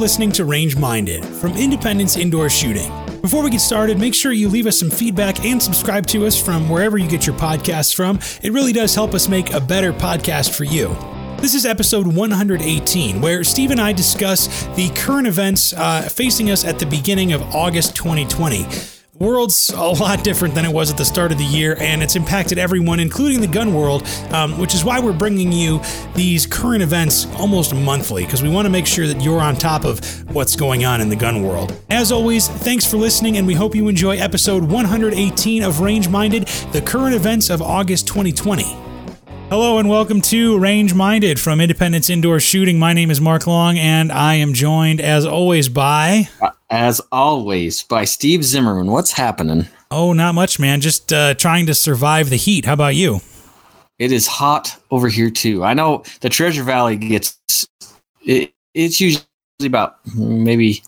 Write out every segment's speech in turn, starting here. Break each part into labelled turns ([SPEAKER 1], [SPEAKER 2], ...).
[SPEAKER 1] listening to Range Minded from Independence Indoor Shooting. Before we get started, make sure you leave us some feedback and subscribe to us from wherever you get your podcasts from. It really does help us make a better podcast for you. This is episode 118, where Steve and I discuss the current events uh, facing us at the beginning of August 2020 world's a lot different than it was at the start of the year, and it's impacted everyone, including the gun world, um, which is why we're bringing you these current events almost monthly, because we want to make sure that you're on top of what's going on in the gun world. As always, thanks for listening, and we hope you enjoy episode 118 of Range Minded, the current events of August 2020. Hello and welcome to Range Minded from Independence Indoor Shooting. My name is Mark Long, and I am joined, as always, by
[SPEAKER 2] as always, by Steve Zimmerman. What's happening?
[SPEAKER 1] Oh, not much, man. Just uh, trying to survive the heat. How about you?
[SPEAKER 2] It is hot over here too. I know the Treasure Valley gets it, it's usually about maybe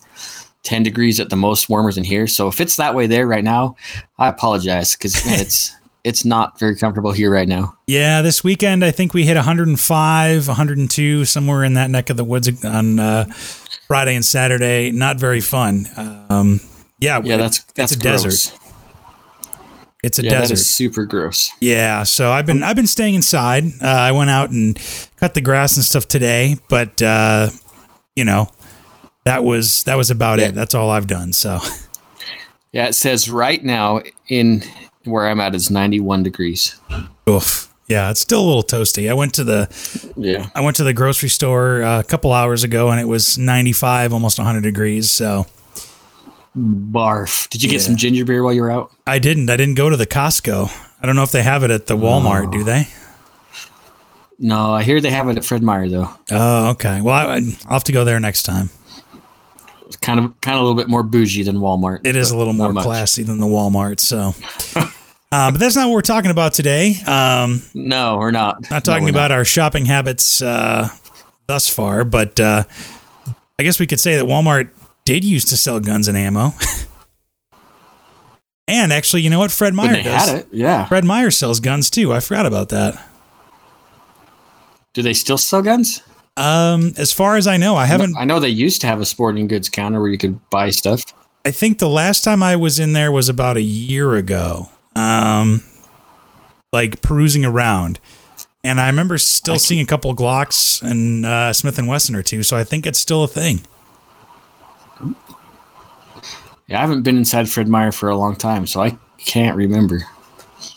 [SPEAKER 2] 10 degrees at the most warmer than here. So if it's that way there right now, I apologize because it's it's not very comfortable here right now.
[SPEAKER 1] Yeah, this weekend I think we hit 105, 102 somewhere in that neck of the woods on uh, Friday and Saturday. Not very fun. Um, yeah,
[SPEAKER 2] yeah, that's that's
[SPEAKER 1] a
[SPEAKER 2] gross.
[SPEAKER 1] desert. It's a
[SPEAKER 2] yeah,
[SPEAKER 1] desert.
[SPEAKER 2] That is super gross.
[SPEAKER 1] Yeah, so I've been I've been staying inside. Uh, I went out and cut the grass and stuff today, but uh, you know that was that was about
[SPEAKER 2] Yeah.
[SPEAKER 1] it. That's all I've done. So
[SPEAKER 2] Yeah, it says right now in where I'm at is 91 degrees.
[SPEAKER 1] oof. Yeah, it's still a little toasty. I went to the
[SPEAKER 2] Yeah.
[SPEAKER 1] I went to the grocery store uh, a couple hours ago and it was 95, almost 100 degrees. So
[SPEAKER 2] Barf. Did you get
[SPEAKER 1] Yeah.
[SPEAKER 2] some ginger beer while you were out?
[SPEAKER 1] I didn't. I didn't go to the Costco. I don't know if they have it at the Walmart. Do they?
[SPEAKER 2] No, I hear they have it at Fred Meyer though.
[SPEAKER 1] Oh, okay. Well, I, I'll have to go there next time.
[SPEAKER 2] It's kind of kind of a little bit more bougie than Walmart.
[SPEAKER 1] It is a little more classy than the Walmart. So, uh, but that's not what we're talking about today. Um,
[SPEAKER 2] No, we're not.
[SPEAKER 1] not talking
[SPEAKER 2] No,
[SPEAKER 1] about our shopping habits uh, thus far, but uh, I guess we could say that Walmart did used to sell guns and ammo. and actually, you know what? Fred Meyer
[SPEAKER 2] they
[SPEAKER 1] does.
[SPEAKER 2] had it, yeah.
[SPEAKER 1] Fred Meyer sells guns too. I forgot about that.
[SPEAKER 2] Do they still sell guns?
[SPEAKER 1] Um, as far as I know, I haven't.
[SPEAKER 2] I know they used to have a sporting goods counter where you could buy stuff.
[SPEAKER 1] I think the last time I was in there was about a year ago. Um, like perusing around, and I remember still seeing a couple of Glocks and uh, Smith and Wesson or two. So I think it's still a thing.
[SPEAKER 2] Yeah, I haven't been inside Fred Meyer for a long time, so I can't remember.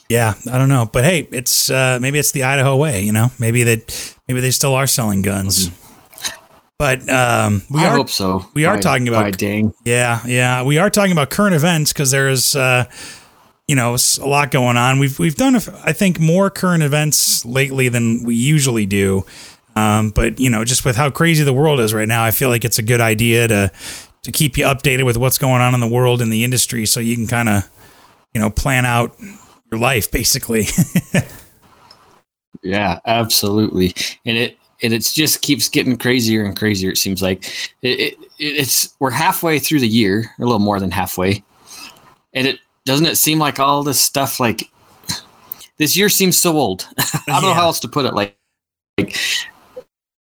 [SPEAKER 1] Yeah, I don't know, but hey, it's uh, maybe it's the Idaho way. You know, maybe that maybe they still are selling guns. But um, we
[SPEAKER 2] I
[SPEAKER 1] are
[SPEAKER 2] hope so.
[SPEAKER 1] we are
[SPEAKER 2] By-
[SPEAKER 1] talking about-
[SPEAKER 2] dang.
[SPEAKER 1] Yeah, yeah, we are talking about current events because there's, uh, you know, a lot going on. We've we've done, I think, more current events lately than we usually do. Um, but you know, just with how crazy the world is right now, I feel like it's a good idea to to keep you updated with what's going on in the world in the industry, so you can kind of, you know, plan out your life basically.
[SPEAKER 2] Yeah, absolutely. And it and it's just keeps getting crazier and crazier. It seems like it, it it's we're halfway through the year, a little more than halfway, and it doesn't it seem like all this stuff like this year seems so old. I don't know how else to put it. Like, like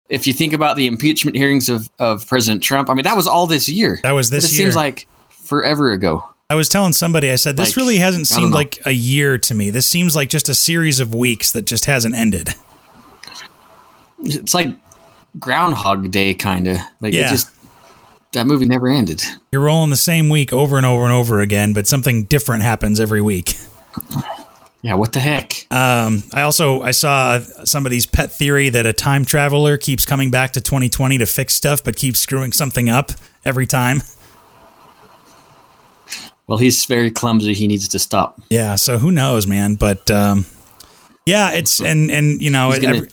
[SPEAKER 2] if you think about the impeachment hearings of of President Trump, I mean that was all this year.
[SPEAKER 1] that was this
[SPEAKER 2] it
[SPEAKER 1] year.
[SPEAKER 2] seems like forever ago.
[SPEAKER 1] I was telling somebody, I said, this
[SPEAKER 2] Like,
[SPEAKER 1] really hasn't seemed like a year to me. This seems like just a series of weeks that just hasn't ended.
[SPEAKER 2] It's like Groundhog Day, kind of like
[SPEAKER 1] Yeah.
[SPEAKER 2] it just that movie never ended.
[SPEAKER 1] You're rolling the same week over and over and over again, but something different happens every week.
[SPEAKER 2] Yeah, what the heck?
[SPEAKER 1] Um, I also I saw somebody's pet theory that a time traveler keeps coming back to 2020 to fix stuff, but keeps screwing something up every time.
[SPEAKER 2] Well, he's very clumsy. He needs to stop.
[SPEAKER 1] Yeah, so who knows, man? But um, yeah, it's and and you know, every-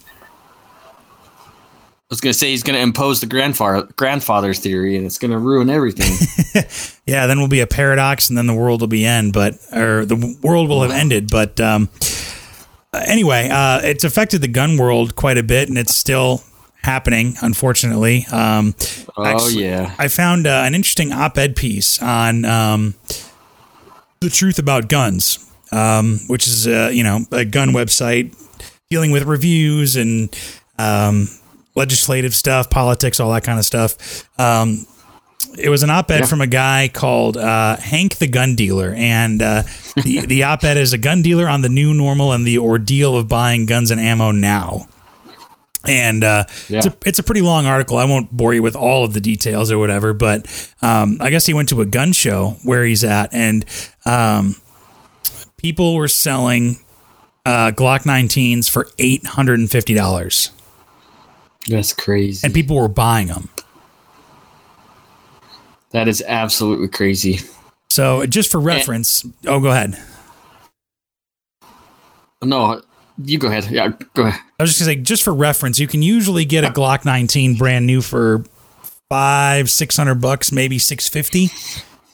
[SPEAKER 2] was going to say he's going to impose the grandfather grandfather theory, and it's going to ruin everything.
[SPEAKER 1] yeah, then we'll be a paradox, and then the world will be end, but or the world will have ended. But um, anyway, uh, it's affected the gun world quite a bit, and it's still happening, unfortunately. Um,
[SPEAKER 2] oh
[SPEAKER 1] Actually,
[SPEAKER 2] yeah,
[SPEAKER 1] I found uh, an interesting op-ed piece on um, the truth about guns, um, which is uh, you know a gun website dealing with reviews and um, legislative stuff, politics, all that kind of stuff. Um, it was an op-ed
[SPEAKER 2] Yeah.
[SPEAKER 1] from a guy called uh, Hank the Gun Dealer, and uh, the the op-ed is a gun dealer on the new normal and the ordeal of buying guns and ammo now. And uh, it's, a, it's a pretty long article. I won't bore you with all of the details or whatever, but um, I guess he went to a gun show where he's at, and um, people were selling uh, Glock 19s for eight hundred and fifty dollars,
[SPEAKER 2] That's crazy.
[SPEAKER 1] and people were buying them.
[SPEAKER 2] that is absolutely crazy.
[SPEAKER 1] So just for reference, oh, go ahead.
[SPEAKER 2] No, you go ahead. Yeah, go ahead.
[SPEAKER 1] I was just gonna say, just for reference, you can usually get a Glock 19 brand new for five, six hundred bucks, maybe six fifty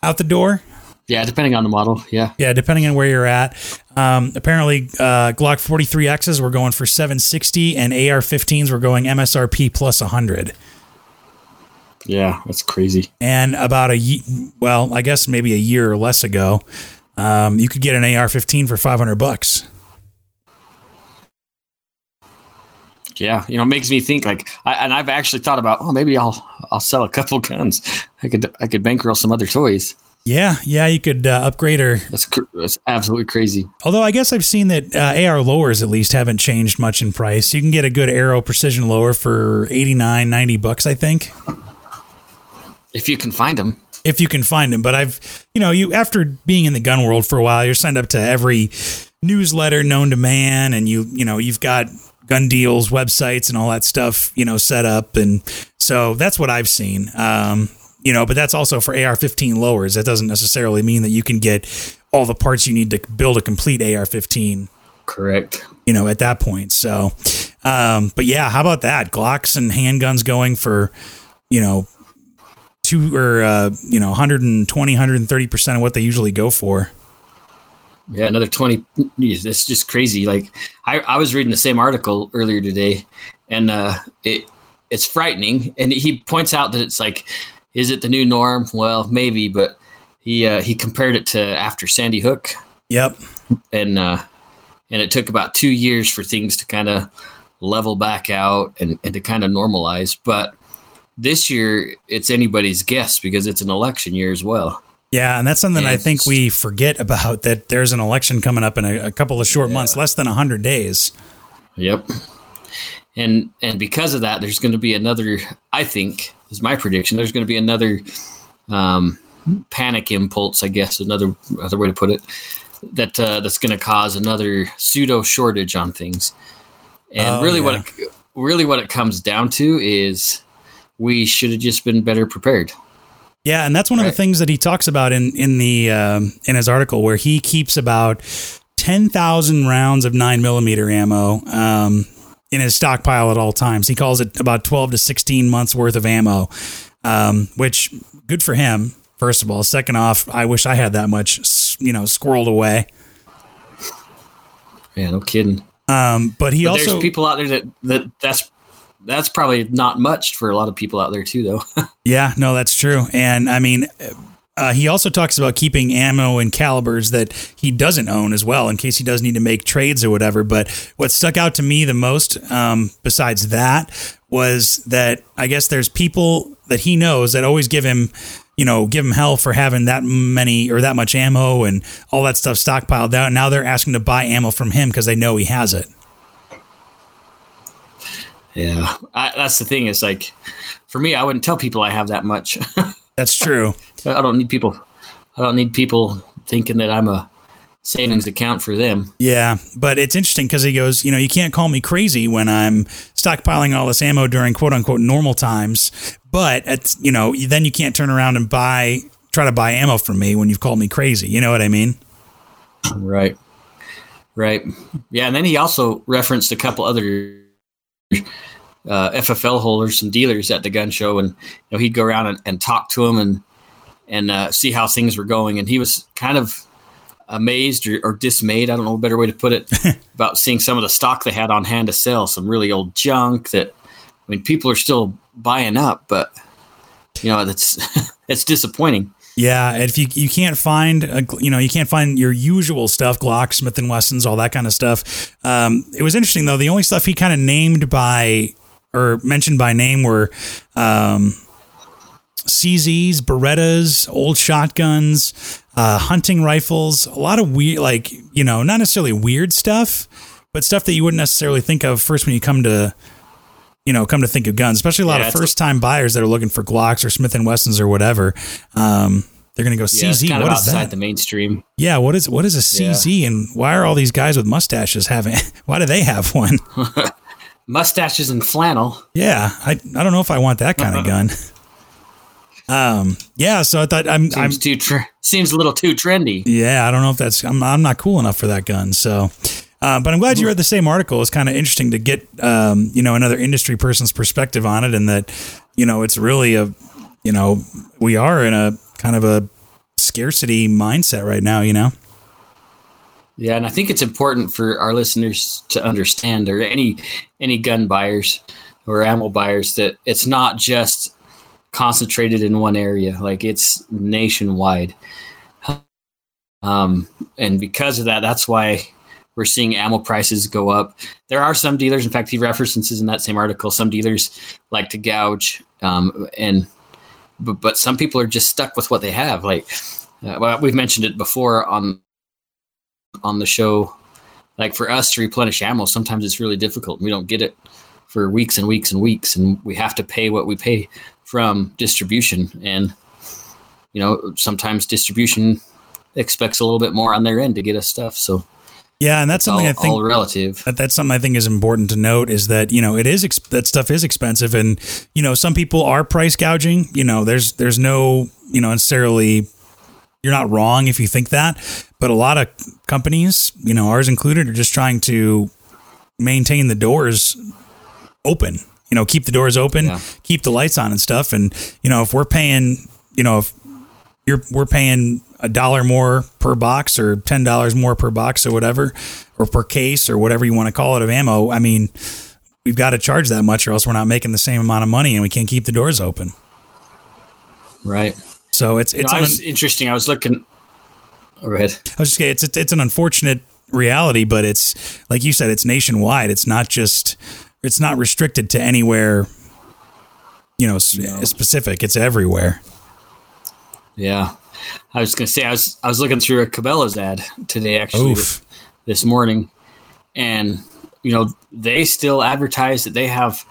[SPEAKER 1] out the door.
[SPEAKER 2] Yeah, depending on the model. Yeah.
[SPEAKER 1] Yeah, depending on where you're at. Um, apparently, uh, Glock 43Xs were going for 760, and AR-15s were going MSRP plus 100.
[SPEAKER 2] Yeah, that's crazy.
[SPEAKER 1] And about a ye- well, I guess maybe a year or less ago, um, you could get an AR-15 for 500 bucks.
[SPEAKER 2] Yeah, you know, it makes me think like, I, and I've actually thought about, oh, maybe I'll I'll sell a couple guns. I could I could bankroll some other toys.
[SPEAKER 1] Yeah, yeah, you could uh, upgrade her.
[SPEAKER 2] That's cr- that's absolutely crazy.
[SPEAKER 1] Although I guess I've seen that uh, AR lowers at least haven't changed much in price. You can get a good Aero Precision lower for 89, 90 bucks, I think,
[SPEAKER 2] If you can find them.
[SPEAKER 1] if you can find them. But I've, you know, you after being in the gun world for a while, you're signed up to every newsletter known to man, and you, you know, you've got gun deals, websites, and all that stuff, you know, set up, and so that's what I've seen. Um, you know, but that's also for AR-15 lowers. That doesn't necessarily mean that you can get all the parts you need to build a complete AR-15
[SPEAKER 2] Correct.
[SPEAKER 1] you know, at that point. So, um, but yeah, how about that? Glocks and handguns going for, you know, two or, uh, you know, 120, 130% of what they usually go for.
[SPEAKER 2] Yeah, another 20. Geez, That's just crazy. Like I, I was reading the same article earlier today and uh, it it's frightening. And he points out that it's like, is it the new norm? Well, maybe, but he uh, he compared it to after Sandy Hook
[SPEAKER 1] Yep.
[SPEAKER 2] and uh, and it took about two years for things to kind of level back out and, and to kind of normalize. But this year, it's anybody's guess because it's an election year as well.
[SPEAKER 1] Yeah. And that's something I think we forget about that there's an election coming up in a, a couple of short months, less than 100 days.
[SPEAKER 2] Yep. And and because of that, there's going to be another. I think is my prediction. There's going to be another um, panic impulse. I guess another other way to put it. That uh, that's going to cause another pseudo shortage on things. And
[SPEAKER 1] Oh,
[SPEAKER 2] really,
[SPEAKER 1] yeah.
[SPEAKER 2] what it, really what it comes down to is we should have just been better prepared.
[SPEAKER 1] Yeah, and that's one of the things that he talks about in in the um, in his article, where he keeps about ten thousand rounds of nine millimeter ammo um, in his stockpile at all times. He calls it about twelve to sixteen months worth of ammo, um, which good for him. First of all, second off, I wish I had that much, you know, squirreled away.
[SPEAKER 2] Yeah, no kidding.
[SPEAKER 1] Um, but he
[SPEAKER 2] But
[SPEAKER 1] also
[SPEAKER 2] there's people out there that, that that's that's probably not much for a lot of people out there too, though.
[SPEAKER 1] Yeah, no, that's true. And I mean, uh, he also talks about keeping ammo and calibers that he doesn't own as well, in case he does need to make trades or whatever. But what stuck out to me the most, um, besides that, was that I guess there's people that he knows that always give him, you know, give him hell for having that many or that much ammo and all that stuff stockpiled out. Now they're asking to buy ammo from him because they know he has it.
[SPEAKER 2] Yeah, I, that's the thing. Is like, for me, I wouldn't tell people I have that much.
[SPEAKER 1] That's true.
[SPEAKER 2] I don't need people. I don't need people thinking that I'm a savings account for them.
[SPEAKER 1] Yeah, but it's interesting because he goes, you know, you can't call me crazy when I'm stockpiling all this ammo during quote unquote normal times. But it's, you know, then you can't turn around and buy, try to buy ammo from me when you've called me crazy. You know what I mean?
[SPEAKER 2] Right. Right. Yeah, and then he also referenced a couple other uh, FFL holders, and dealers at the gun show, and you know he'd go around and, and talk to them and and uh, see how things were going. And he was kind of amazed or, or dismayed, I don't know a better way to put it, about seeing some of the stock they had on hand to sell, some really old junk that I mean people are still buying up, but you know that's it's disappointing.
[SPEAKER 1] Yeah, if you you can't find a, you know you can't find your usual stuff, Glock, Smith and Wessons, all that kind of stuff. Um, it was interesting though. The only stuff he kind of named by or mentioned by name were um, CZs, Berettas, old shotguns, uh, hunting rifles, a lot of weird, like, you know, not necessarily weird stuff, but stuff that you wouldn't necessarily think of first when you come to, you know, come to think of guns, especially a lot
[SPEAKER 2] Yeah,
[SPEAKER 1] of first time buyers that are looking for Glocks or Smith and Wessons or whatever. Um, they're going to go
[SPEAKER 2] Yeah,
[SPEAKER 1] CZ.
[SPEAKER 2] kind
[SPEAKER 1] What
[SPEAKER 2] of
[SPEAKER 1] is
[SPEAKER 2] outside
[SPEAKER 1] that?
[SPEAKER 2] the mainstream.
[SPEAKER 1] yeah. What is, what is a CZ and why are all these guys with mustaches having, why do they have one?
[SPEAKER 2] Mustaches and flannel.
[SPEAKER 1] Yeah, I I don't know if I want that kind of gun. Um, yeah, so I thought I'm I'm
[SPEAKER 2] too tr- seems a little too trendy.
[SPEAKER 1] yeah, I don't know if that's I'm I'm not cool enough for that gun. So, uh, but I'm glad you read the same article. It's kind of interesting to get um, you know another industry person's perspective on it, and that you know it's really a you know we are in a kind of a scarcity mindset right now. You know.
[SPEAKER 2] Yeah, and I think it's important for our listeners to understand, or any any gun buyers or ammo buyers, that it's not just concentrated in one area. Like it's nationwide. Um, and because of that, that's why we're seeing ammo prices go up. There are some dealers, in fact, he references in that same article, some dealers like to gouge, um, and but, but some people are just stuck with what they have. Like uh, well, we've mentioned it before on on the show. Like for us to replenish ammo, sometimes it's really difficult. We don't get it for weeks and weeks and weeks, and we have to pay what we pay from distribution. And you know, sometimes distribution expects a little bit more on their end to get us stuff. So
[SPEAKER 1] Yeah, and that's
[SPEAKER 2] it's all,
[SPEAKER 1] something I think
[SPEAKER 2] all relative.
[SPEAKER 1] that that's something I think is important to note is that you know it is ex- that stuff is expensive and you know some people are price gouging you know there's there's no you know necessarily you're not wrong if you think that but a lot of companies you know ours included are just trying to maintain the doors open you know keep the doors open
[SPEAKER 2] Yeah.
[SPEAKER 1] keep the lights on and stuff and you know if we're paying you know if you're we're paying a dollar more per box or ten dollars more per box or whatever, or per case or whatever you want to call it of ammo. I mean, we've got to charge that much, or else we're not making the same amount of money, and we can't keep the doors open.
[SPEAKER 2] Right.
[SPEAKER 1] So it's it's
[SPEAKER 2] know, I
[SPEAKER 1] an,
[SPEAKER 2] was interesting. I was looking. Oh, go ahead.
[SPEAKER 1] I was just saying, it's it's it's an unfortunate reality, but it's like you said, it's nationwide. It's not just it's not restricted to anywhere. You know, s- specific. It's everywhere.
[SPEAKER 2] Yeah, I was gonna say I was I was looking through a Cabela's ad today actually
[SPEAKER 1] Oof.
[SPEAKER 2] this morning, and you know they still advertise that they have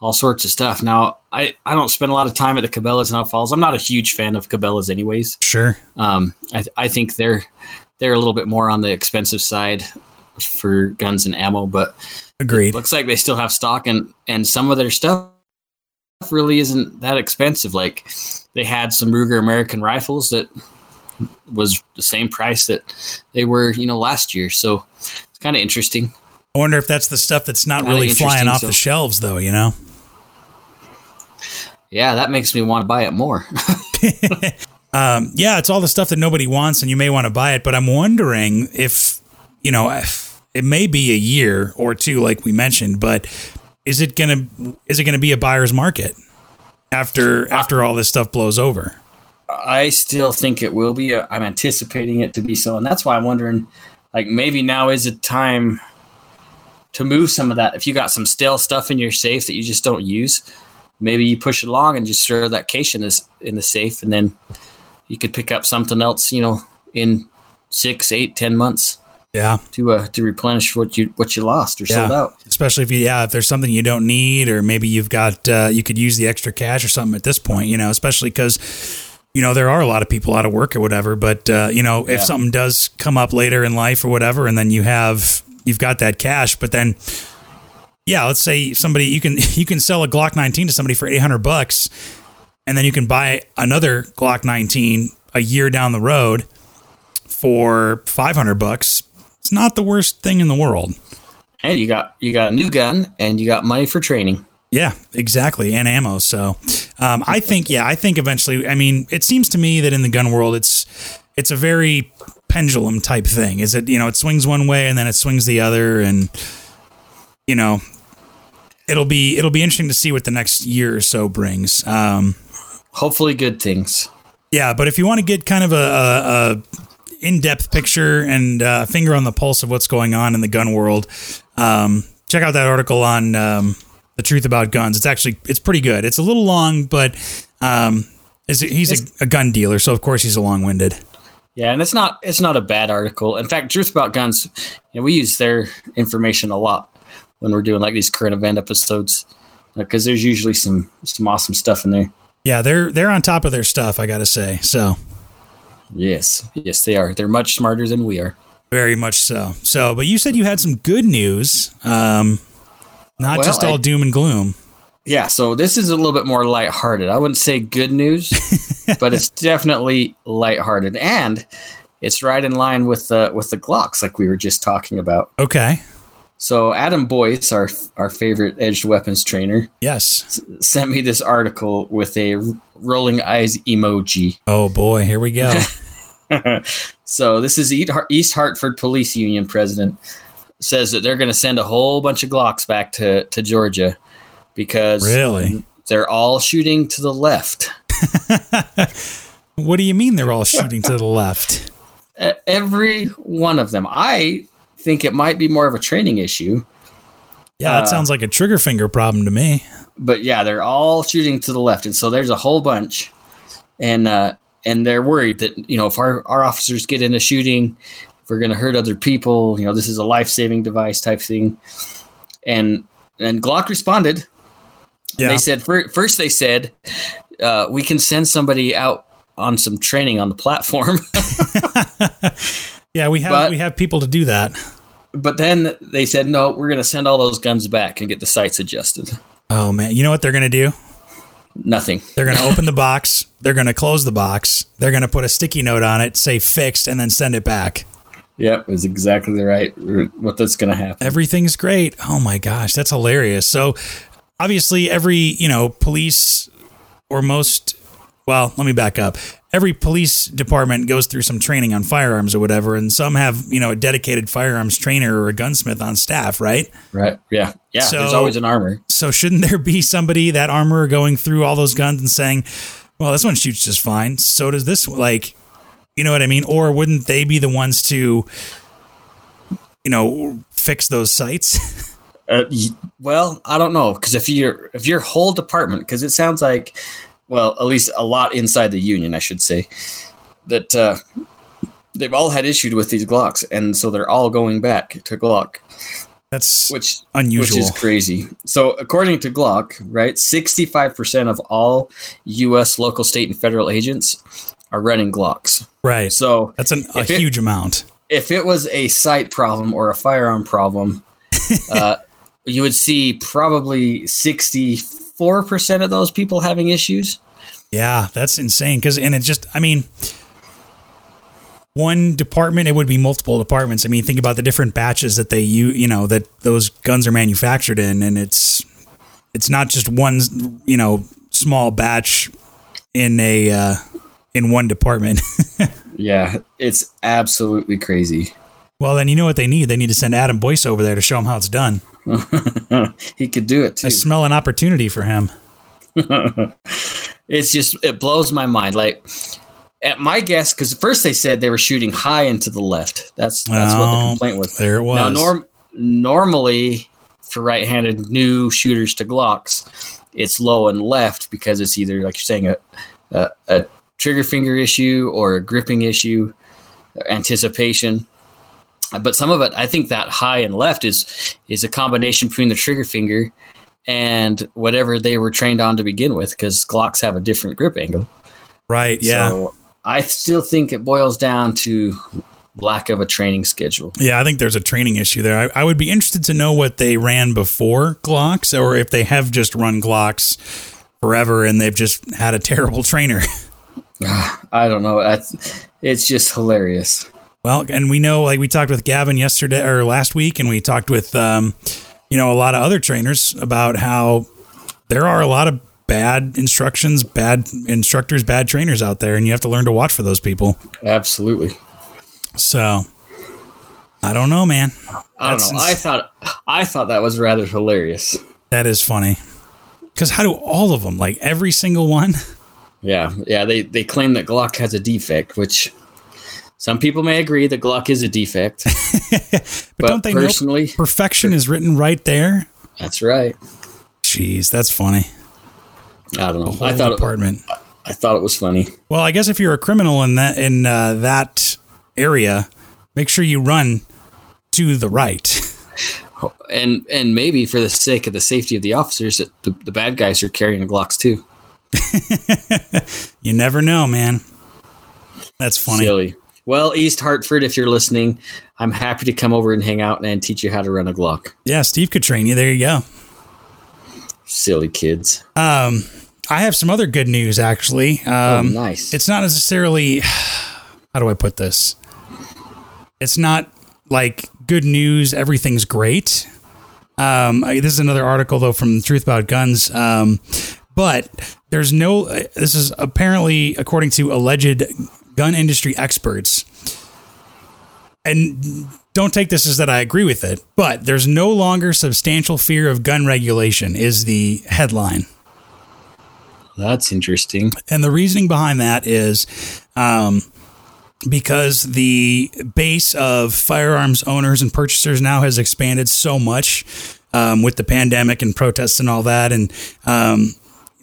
[SPEAKER 2] all sorts of stuff. Now I I don't spend a lot of time at the Cabela's in Elk Falls. I'm not a huge fan of Cabela's anyways.
[SPEAKER 1] Sure.
[SPEAKER 2] Um, I I think they're they're a little bit more on the expensive side for guns and ammo, but
[SPEAKER 1] Agreed.
[SPEAKER 2] looks like they still have stock and and some of their stuff really isn't that expensive like they had some ruger american rifles that was the same price that they were you know last year so it's kind of interesting
[SPEAKER 1] I wonder if that's the stuff that's not
[SPEAKER 2] Kinda
[SPEAKER 1] really flying off
[SPEAKER 2] so-
[SPEAKER 1] the shelves, though. You know.
[SPEAKER 2] yeah that makes me want to buy it more
[SPEAKER 1] Um, yeah, it's all the stuff that nobody wants, and you may want to buy it. But I'm wondering if, you know, if it may be a year or two, like we mentioned, but is it gonna is it gonna be a buyer's market after after all this stuff blows over?
[SPEAKER 2] i still think it will be. I'm anticipating it to be so and that's why i'm wondering like maybe now is a time to move some of that. If you got some stale stuff in your safe that you just don't use maybe you push it along and just throw that cash in this in the safe and then you could pick up something else you know in six eight ten months
[SPEAKER 1] Yeah,
[SPEAKER 2] to uh to replenish what you what you lost or sold out
[SPEAKER 1] Especially if you yeah if there's something you don't need, or maybe you've got uh, you could use the extra cash or something at this point. You know, especially because you know there are a lot of people out of work or whatever. But uh, you know, if something does come up later in life or whatever, and then you have you've got that cash, but then yeah, let's say somebody you can you can sell a Glock 19 to somebody for 800 bucks, and then you can buy another Glock 19 a year down the road for 500 bucks. It's not the worst thing in the world.
[SPEAKER 2] and you got you got a new gun and you got money for training
[SPEAKER 1] Yeah, exactly, and ammo. So, um, I think, yeah, I think eventually. I mean, it seems to me that in the gun world, it's it's a very pendulum type thing. Is it you know it swings one way and then it swings the other, and you know it'll be it'll be interesting to see what the next year or so brings. Um,
[SPEAKER 2] hopefully good things
[SPEAKER 1] yeah, but if you want to get kind of a, a, a in-depth picture and uh, finger on the pulse of what's going on in the gun world, um, check out that article on um, The Truth About Guns. It's actually it's pretty good. It's a little long, but um, is he's a, a gun dealer, so of course he's a long winded.
[SPEAKER 2] Yeah, and it's not it's not a bad article. In fact, Truth About Guns, you know, we use their information a lot when we're doing like these current event episodes because there's usually some some awesome stuff in there.
[SPEAKER 1] Yeah, they're they're on top of their stuff. I got to say. So.
[SPEAKER 2] Yes, yes, they are. They're much smarter than we are.
[SPEAKER 1] Very much so. So, but you said you had some good news, um, not
[SPEAKER 2] Well,
[SPEAKER 1] just all
[SPEAKER 2] I-
[SPEAKER 1] doom and gloom.
[SPEAKER 2] Yeah, so this is a little bit more lighthearted. I wouldn't say good news, but it's definitely lighthearted, and it's right in line with the with the Glocks, like we were just talking about.
[SPEAKER 1] Okay.
[SPEAKER 2] So Adam Boyce, our our favorite edged weapons trainer,
[SPEAKER 1] Yes.
[SPEAKER 2] sent me this article with a rolling eyes emoji.
[SPEAKER 1] Oh boy, here we go.
[SPEAKER 2] so this is East Hartford Police Union president says that they're going to send a whole bunch of Glocks back to to Georgia because
[SPEAKER 1] Really?
[SPEAKER 2] they're all shooting to the left.
[SPEAKER 1] what do you mean they're all shooting to the left?
[SPEAKER 2] Every one of them. I think it might be more of a training issue,
[SPEAKER 1] Yeah, that
[SPEAKER 2] Uh,
[SPEAKER 1] sounds like a trigger finger problem to me.
[SPEAKER 2] but yeah, they're all shooting to the left, and so there's a whole bunch, and uh, and they're worried that you know if our our officers get in a shooting, if we're going to hurt other people, you know this is a life saving device type thing, and and Glock responded.
[SPEAKER 1] Yeah.
[SPEAKER 2] They said fir- first they said uh, we can send somebody out on some training on the platform.
[SPEAKER 1] yeah, we have
[SPEAKER 2] but-
[SPEAKER 1] we have people to do that.
[SPEAKER 2] But then they said, no, we're going to send all those guns back and get the sights adjusted.
[SPEAKER 1] Oh man, you know what they're gonna do?
[SPEAKER 2] Nothing.
[SPEAKER 1] They're gonna open the box. They're gonna close the box. They're gonna put a sticky note on it, say fixed, and then send it back.
[SPEAKER 2] Yep, is exactly the right what that's going to happen.
[SPEAKER 1] Everything's great. Oh my gosh, that's hilarious. So obviously every, you know, police or most well, let me back up. Every police department goes through some training on firearms or whatever, and some have, you know, a dedicated firearms trainer or a gunsmith on staff, right?
[SPEAKER 2] Right. Yeah. Yeah.
[SPEAKER 1] So-
[SPEAKER 2] there's always an armor.
[SPEAKER 1] So shouldn't there be somebody that armor going through all those guns and saying, "Well, this one shoots just fine. So does this." one." Like, you know what I mean? Or wouldn't they be the ones to, you know, fix those sights?
[SPEAKER 2] Uh, well, I don't know because if your if your whole department, because it sounds like, well, at least a lot inside the union, I should say, that uh, they've all had issues with these Glocks, and so they're all going back to Glock.
[SPEAKER 1] That's
[SPEAKER 2] which
[SPEAKER 1] unusual,
[SPEAKER 2] which is crazy. So, according to Glock, right, sixty-five percent of all U.S. local, state, and federal agents are running Glocks.
[SPEAKER 1] Right.
[SPEAKER 2] So
[SPEAKER 1] that's an, a huge amount.
[SPEAKER 2] If it was a sight problem or a firearm problem, uh, you would see probably sixty 4% of those people having issues.
[SPEAKER 1] Yeah, that's insane. Because, and it just, I mean, one department, it would be multiple departments. I mean, think about the different batches that they you you know, that those guns are manufactured in. And it's, it's not just one, you know, small batch in a, uh, in one department.
[SPEAKER 2] yeah, it's absolutely crazy
[SPEAKER 1] well, then you know what they need. They need to send Adam Boyce over there to show them how it's done.
[SPEAKER 2] he could do it too.
[SPEAKER 1] I smell an opportunity for him.
[SPEAKER 2] it's just it blows my mind. Like at my guess, because first they said they were shooting high into the left. That's that's what the
[SPEAKER 1] Oh,
[SPEAKER 2] complaint was.
[SPEAKER 1] There it was.
[SPEAKER 2] Now, norm- normally for right-handed new shooters to Glocks, it's low and left because it's either like you're saying a a, a trigger finger issue or a gripping issue, anticipation. But some of it, I think that high and left is is a combination between the trigger finger and whatever they were trained on to begin with, because Glocks have a different grip angle.
[SPEAKER 1] right? Yeah.
[SPEAKER 2] So I still think it boils down to lack of a training schedule.
[SPEAKER 1] Yeah, I think there's a training issue there. I, I would be interested to know what they ran before Glocks, or if they have just run Glocks forever and they've just had a terrible trainer.
[SPEAKER 2] I don't know. That's, it's just hilarious.
[SPEAKER 1] Well, and we know, like we talked with Gavin yesterday or last week, and we talked with, um, you know, a lot of other trainers about how there are a lot of bad instructions, bad instructors, bad trainers out there, and you have to learn to watch for those people.
[SPEAKER 2] Absolutely.
[SPEAKER 1] So, I don't know, man.
[SPEAKER 2] I don't
[SPEAKER 1] That's
[SPEAKER 2] know.
[SPEAKER 1] ins-
[SPEAKER 2] I thought I thought that was rather hilarious.
[SPEAKER 1] That is funny. Because how do all of them, like every single one?
[SPEAKER 2] Yeah, yeah. They they claim that Glock has a defect, which some people may agree that Glock is a defect.
[SPEAKER 1] but,
[SPEAKER 2] but
[SPEAKER 1] don't they know
[SPEAKER 2] personally,
[SPEAKER 1] perfection is written right there?
[SPEAKER 2] that's right.
[SPEAKER 1] jeez, that's funny.
[SPEAKER 2] I don't know. I thought it,
[SPEAKER 1] apartment.
[SPEAKER 2] I thought it was funny.
[SPEAKER 1] Well, I guess if you're a criminal in that in uh, that area, make sure you run to the right.
[SPEAKER 2] And and maybe for the sake of the safety of the officers, that the, the bad guys are carrying Glocks too.
[SPEAKER 1] You never know, man. That's funny.
[SPEAKER 2] Silly. Well, East Hartford, if you're listening, I'm happy to come over and hang out and teach you how to run a Glock.
[SPEAKER 1] Yeah, Steve could train you. There you go.
[SPEAKER 2] Silly kids.
[SPEAKER 1] Um, I have some other good news actually. Um,
[SPEAKER 2] oh, nice.
[SPEAKER 1] it's not necessarily how do I put this? It's not like good news, everything's great. Um, I- this is another article though from Truth About Guns. Um, but there's no. This is apparently according to alleged gun industry experts, and don't take this as that I agree with it. But there's no longer substantial fear of gun regulation. Is the headline.
[SPEAKER 2] That's interesting.
[SPEAKER 1] And the reasoning behind that is um, because the base of firearms owners and purchasers now has expanded so much um, with the pandemic and protests and all that. And, um,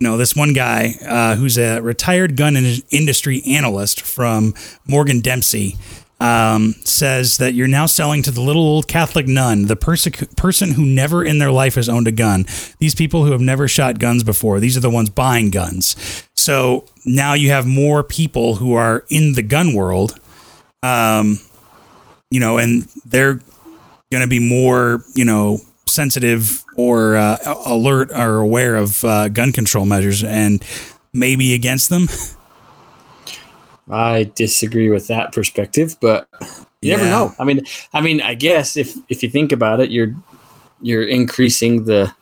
[SPEAKER 1] know, this one guy uh, who's a retired gun in- industry analyst from Morgan Dempsey. Um, says that you're now selling to the little old Catholic nun, the perse- person who never in their life has owned a gun. These people who have never shot guns before, these are the ones buying guns. So now you have more people who are in the gun world, um, you know, and they're going to be more, you know, sensitive or uh, alert or aware of uh, gun control measures and maybe against them.
[SPEAKER 2] I disagree with that perspective, but you never know. I mean, I mean, I guess if if you think about it, you're you're increasing the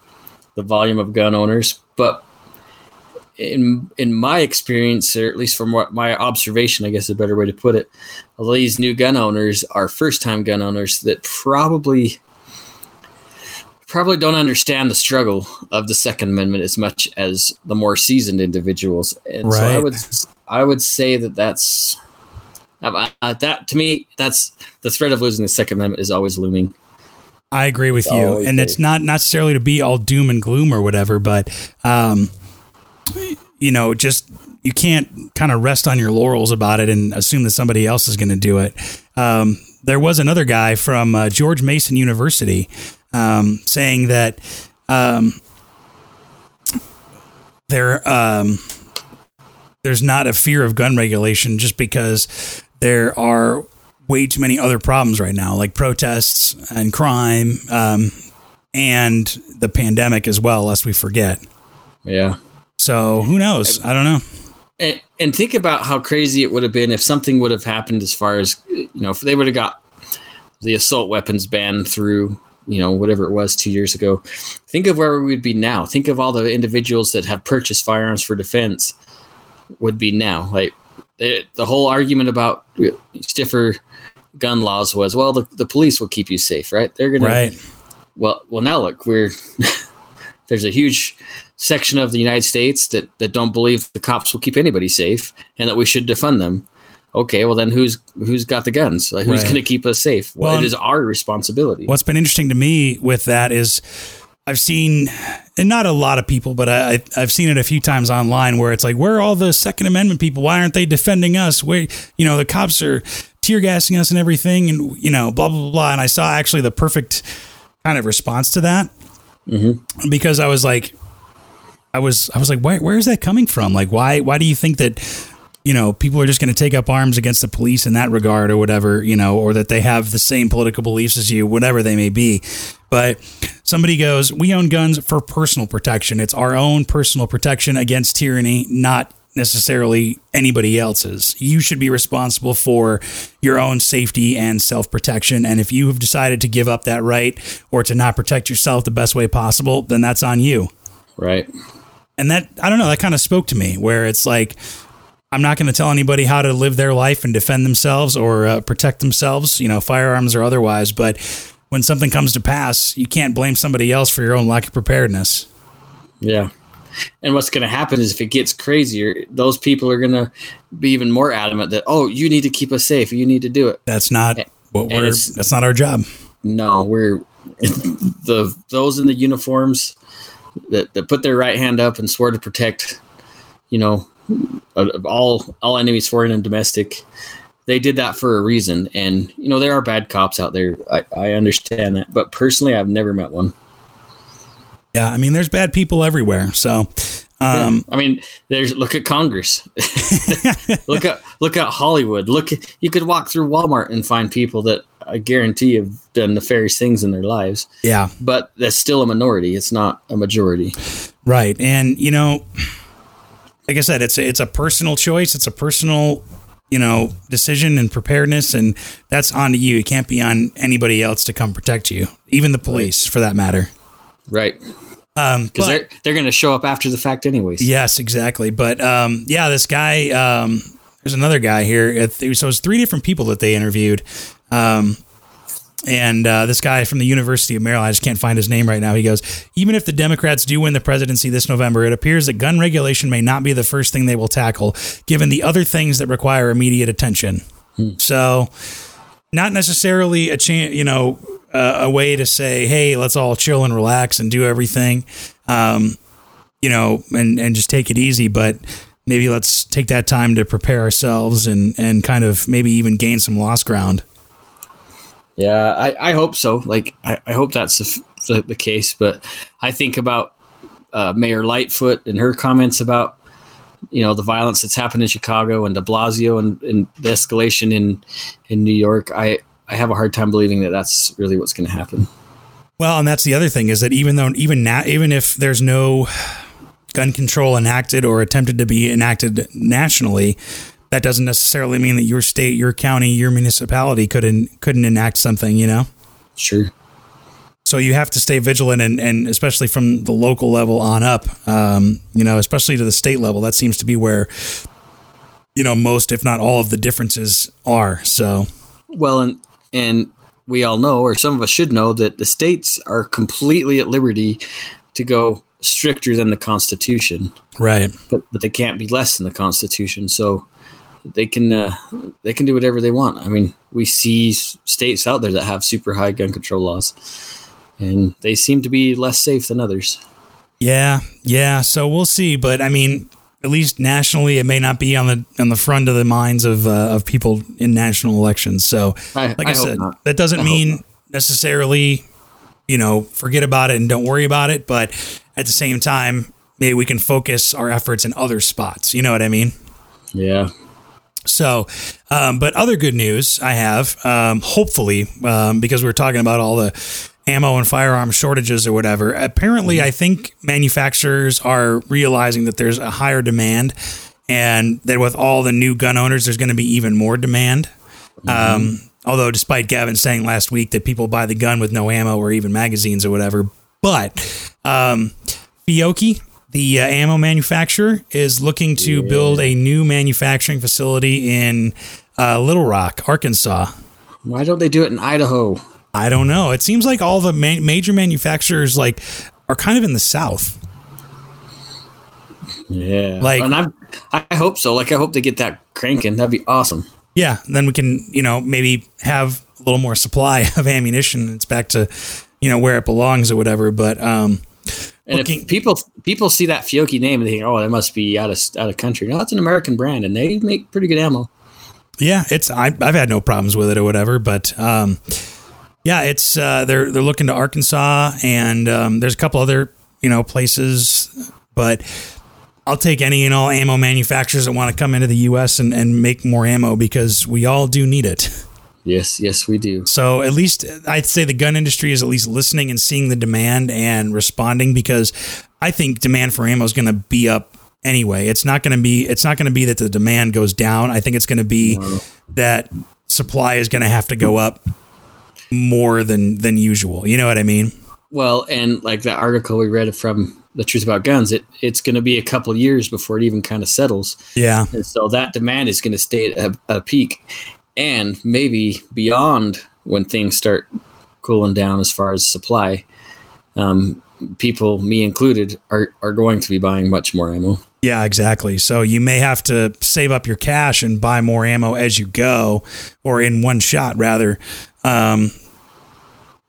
[SPEAKER 2] the volume of gun owners, but in in my experience, or at least from what my observation, I guess is a better way to put it, a lot of these new gun owners are first time gun owners that probably probably don't understand the struggle of the Second Amendment as much as the more seasoned individuals, and so I would I would say that that's uh, that to me that's the threat of losing the Second Amendment is always looming.
[SPEAKER 1] I agree with
[SPEAKER 2] It's
[SPEAKER 1] you, and it's not necessarily to be all doom and gloom or whatever, but um, you know, just you can't kind of rest on your laurels about it and assume that somebody else is going to do it. Um, there was another guy from uh, George Mason University um, saying that um, there um, there's not a fear of gun regulation just because there are way too many other problems right now, like protests and crime, um, and the pandemic as well, lest we forget.
[SPEAKER 2] Yeah.
[SPEAKER 1] So who knows? I don't know.
[SPEAKER 2] And, and think about how crazy it would have been if something would have happened as far as you know if they would have got the assault weapons ban through you know whatever it was two years ago. Think of where we'd be now. Think of all the individuals that have purchased firearms for defense would be now. Like the, the whole argument about stiffer gun laws was well the, the police will keep you safe right? They're gonna
[SPEAKER 1] Right.
[SPEAKER 2] well well now look we're there's a huge section of the united states that that don't believe the cops will keep anybody safe and that we should defund them okay well then who's who's got the guns like, who's
[SPEAKER 1] Right.
[SPEAKER 2] going to keep us safe well,
[SPEAKER 1] Well,
[SPEAKER 2] it is our responsibility
[SPEAKER 1] What's been interesting to me with that is I've seen, and not a lot of people, but I, I've seen it a few times online where it's like, where are all the Second Amendment people? Why aren't they defending us? Where, you know, the cops are tear gassing us and everything, and, you know, blah, blah, blah. And I saw actually the perfect kind of response to that mm-hmm. because I was like, I was, I was like, why, where is that coming from? Like, why, why do you think that, you know, people are just going to take up arms against the police in that regard or whatever, you know, or that they have the same political beliefs as you, whatever they may be. But somebody goes, we own guns for personal protection. It's our own personal protection against tyranny, not necessarily anybody else's. You should be responsible for your own safety and self protection. And if you have decided to give up that right or to not protect yourself the best way possible, then that's on you
[SPEAKER 2] right
[SPEAKER 1] and that I don't know that kind of spoke to me where it's like I'm not going to tell anybody how to live their life and defend themselves or uh, protect themselves, you know, firearms or otherwise. But when something comes to pass, you can't blame somebody else for your own lack of preparedness.
[SPEAKER 2] yeah and what's going to happen is if it gets crazier those people are going to be even more adamant that oh you need to keep us safe you need to do it
[SPEAKER 1] That's not what we're. That's not our job.
[SPEAKER 2] no we're the those in the uniforms that, that put their right hand up and swore to protect, you know, all all enemies, foreign and domestic. They did that for a reason, and you know there are bad cops out there. I, I understand that, but personally, I've never met one.
[SPEAKER 1] Yeah, I mean, there's bad people everywhere. So, um,
[SPEAKER 2] yeah. I mean, there's look at Congress, look at look at Hollywood. Look, at, you could walk through Walmart and find people that I guarantee have done nefarious things in their lives.
[SPEAKER 1] Yeah,
[SPEAKER 2] but that's still a minority. It's not a majority.
[SPEAKER 1] Right, and you know, like I said, it's a, it's a personal choice. It's a personal you know decision and preparedness, and that's on to you. It can't be on anybody else to come protect you, even the police, for that matter.
[SPEAKER 2] Right. Um, because they're they're going to show up after the fact, anyways.
[SPEAKER 1] Yes, exactly. But um, yeah, this guy. Um, there's another guy here. So it's three different people that they interviewed. Um, and uh, this guy from the University of Maryland, I just can't find his name right now. He goes, even if the Democrats do win the presidency this November, it appears that gun regulation may not be the first thing they will tackle, given the other things that require immediate attention. Hmm. So, not necessarily a chance, you know, uh, a way to say, hey, let's all chill and relax and do everything, um, you know, and, and just take it easy. But maybe let's take that time to prepare ourselves and, and kind of maybe even gain some lost ground.
[SPEAKER 2] Yeah, I, I hope so. Like, I, I hope that's the, the, the, case. But I think about uh, Mayor Lightfoot and her comments about, you know, the violence that's happened in Chicago and de Blasio and, and the escalation in, in New York. I, I have a hard time believing that that's really what's going to happen.
[SPEAKER 1] Well, and that's the other thing is that even though even now even if there's no gun control enacted or attempted to be enacted nationally, that doesn't necessarily mean that your state, your county, your municipality couldn't couldn't enact something. You know.
[SPEAKER 2] Sure.
[SPEAKER 1] So you have to stay vigilant, and, and especially from the local level on up, um, you know, especially to the state level. That seems to be where, you know, most, if not all, of the differences are. So.
[SPEAKER 2] Well, and and we all know, or some of us should know, that the states are completely at liberty to go stricter than the Constitution.
[SPEAKER 1] Right.
[SPEAKER 2] But but they can't be less than the Constitution. So they can uh, they can do whatever they want. I mean, we see states out there that have super high gun control laws, and they seem to be less safe than others.
[SPEAKER 1] Yeah, yeah. So we'll see. But I mean, at least nationally, it may not be on the on the front of the minds of uh, of people in national elections. So, I, like I, I said, not. that doesn't I mean necessarily, you know, forget about it and don't worry about it. But at the same time, maybe we can focus our efforts in other spots. You know what I mean?
[SPEAKER 2] Yeah.
[SPEAKER 1] So, um, but other good news I have, um, hopefully, um, because we are talking about all the ammo and firearm shortages or whatever. Apparently, mm-hmm. I think manufacturers are realizing that there's a higher demand and that with all the new gun owners, there's going to be even more demand. Mm-hmm. Um, although, despite Gavin saying last week that people buy the gun with no ammo or even magazines or whatever, but um, Fiocchi, the uh, ammo manufacturer, is looking to yeah. build a new manufacturing facility in uh, Little Rock, Arkansas.
[SPEAKER 2] Why don't they do it in Idaho?
[SPEAKER 1] I don't know. It seems like all the ma- major manufacturers like are kind of in the south.
[SPEAKER 2] Yeah, like, and I, I hope so. Like, I hope they get that cranking. That'd be awesome.
[SPEAKER 1] Yeah, then we can, you know, maybe have a little more supply of ammunition. It's back to, you know, where it belongs or whatever. But um,
[SPEAKER 2] and if people people see that Fiocchi name and they think, oh, that must be out of out of country. No, it's an American brand, and they make pretty good ammo.
[SPEAKER 1] Yeah, it's I, I've had no problems with it or whatever, but um, yeah, it's uh, they're they're looking to Arkansas, and um, there's a couple other you know places, but I'll take any and all ammo manufacturers that want to come into the U.S. and, and make more ammo because we all do need it.
[SPEAKER 2] Yes, yes, we do.
[SPEAKER 1] So at least I'd say the gun industry is at least listening and seeing the demand and responding because I think demand for ammo is going to be up anyway. It's not going to be it's not going to be that the demand goes down. I think it's going to be no. that supply is going to have to go up more than than usual. You know what I mean?
[SPEAKER 2] Well, and like that article we read from the truth about guns, it it's going to be a couple years before it even kind of settles.
[SPEAKER 1] Yeah,
[SPEAKER 2] and so that demand is going to stay at a, a peak, and maybe beyond when things start cooling down as far as supply. Um, people, me included, are are going to be buying much more ammo.
[SPEAKER 1] Yeah, exactly. So you may have to save up your cash and buy more ammo as you go, or in one shot rather. Um,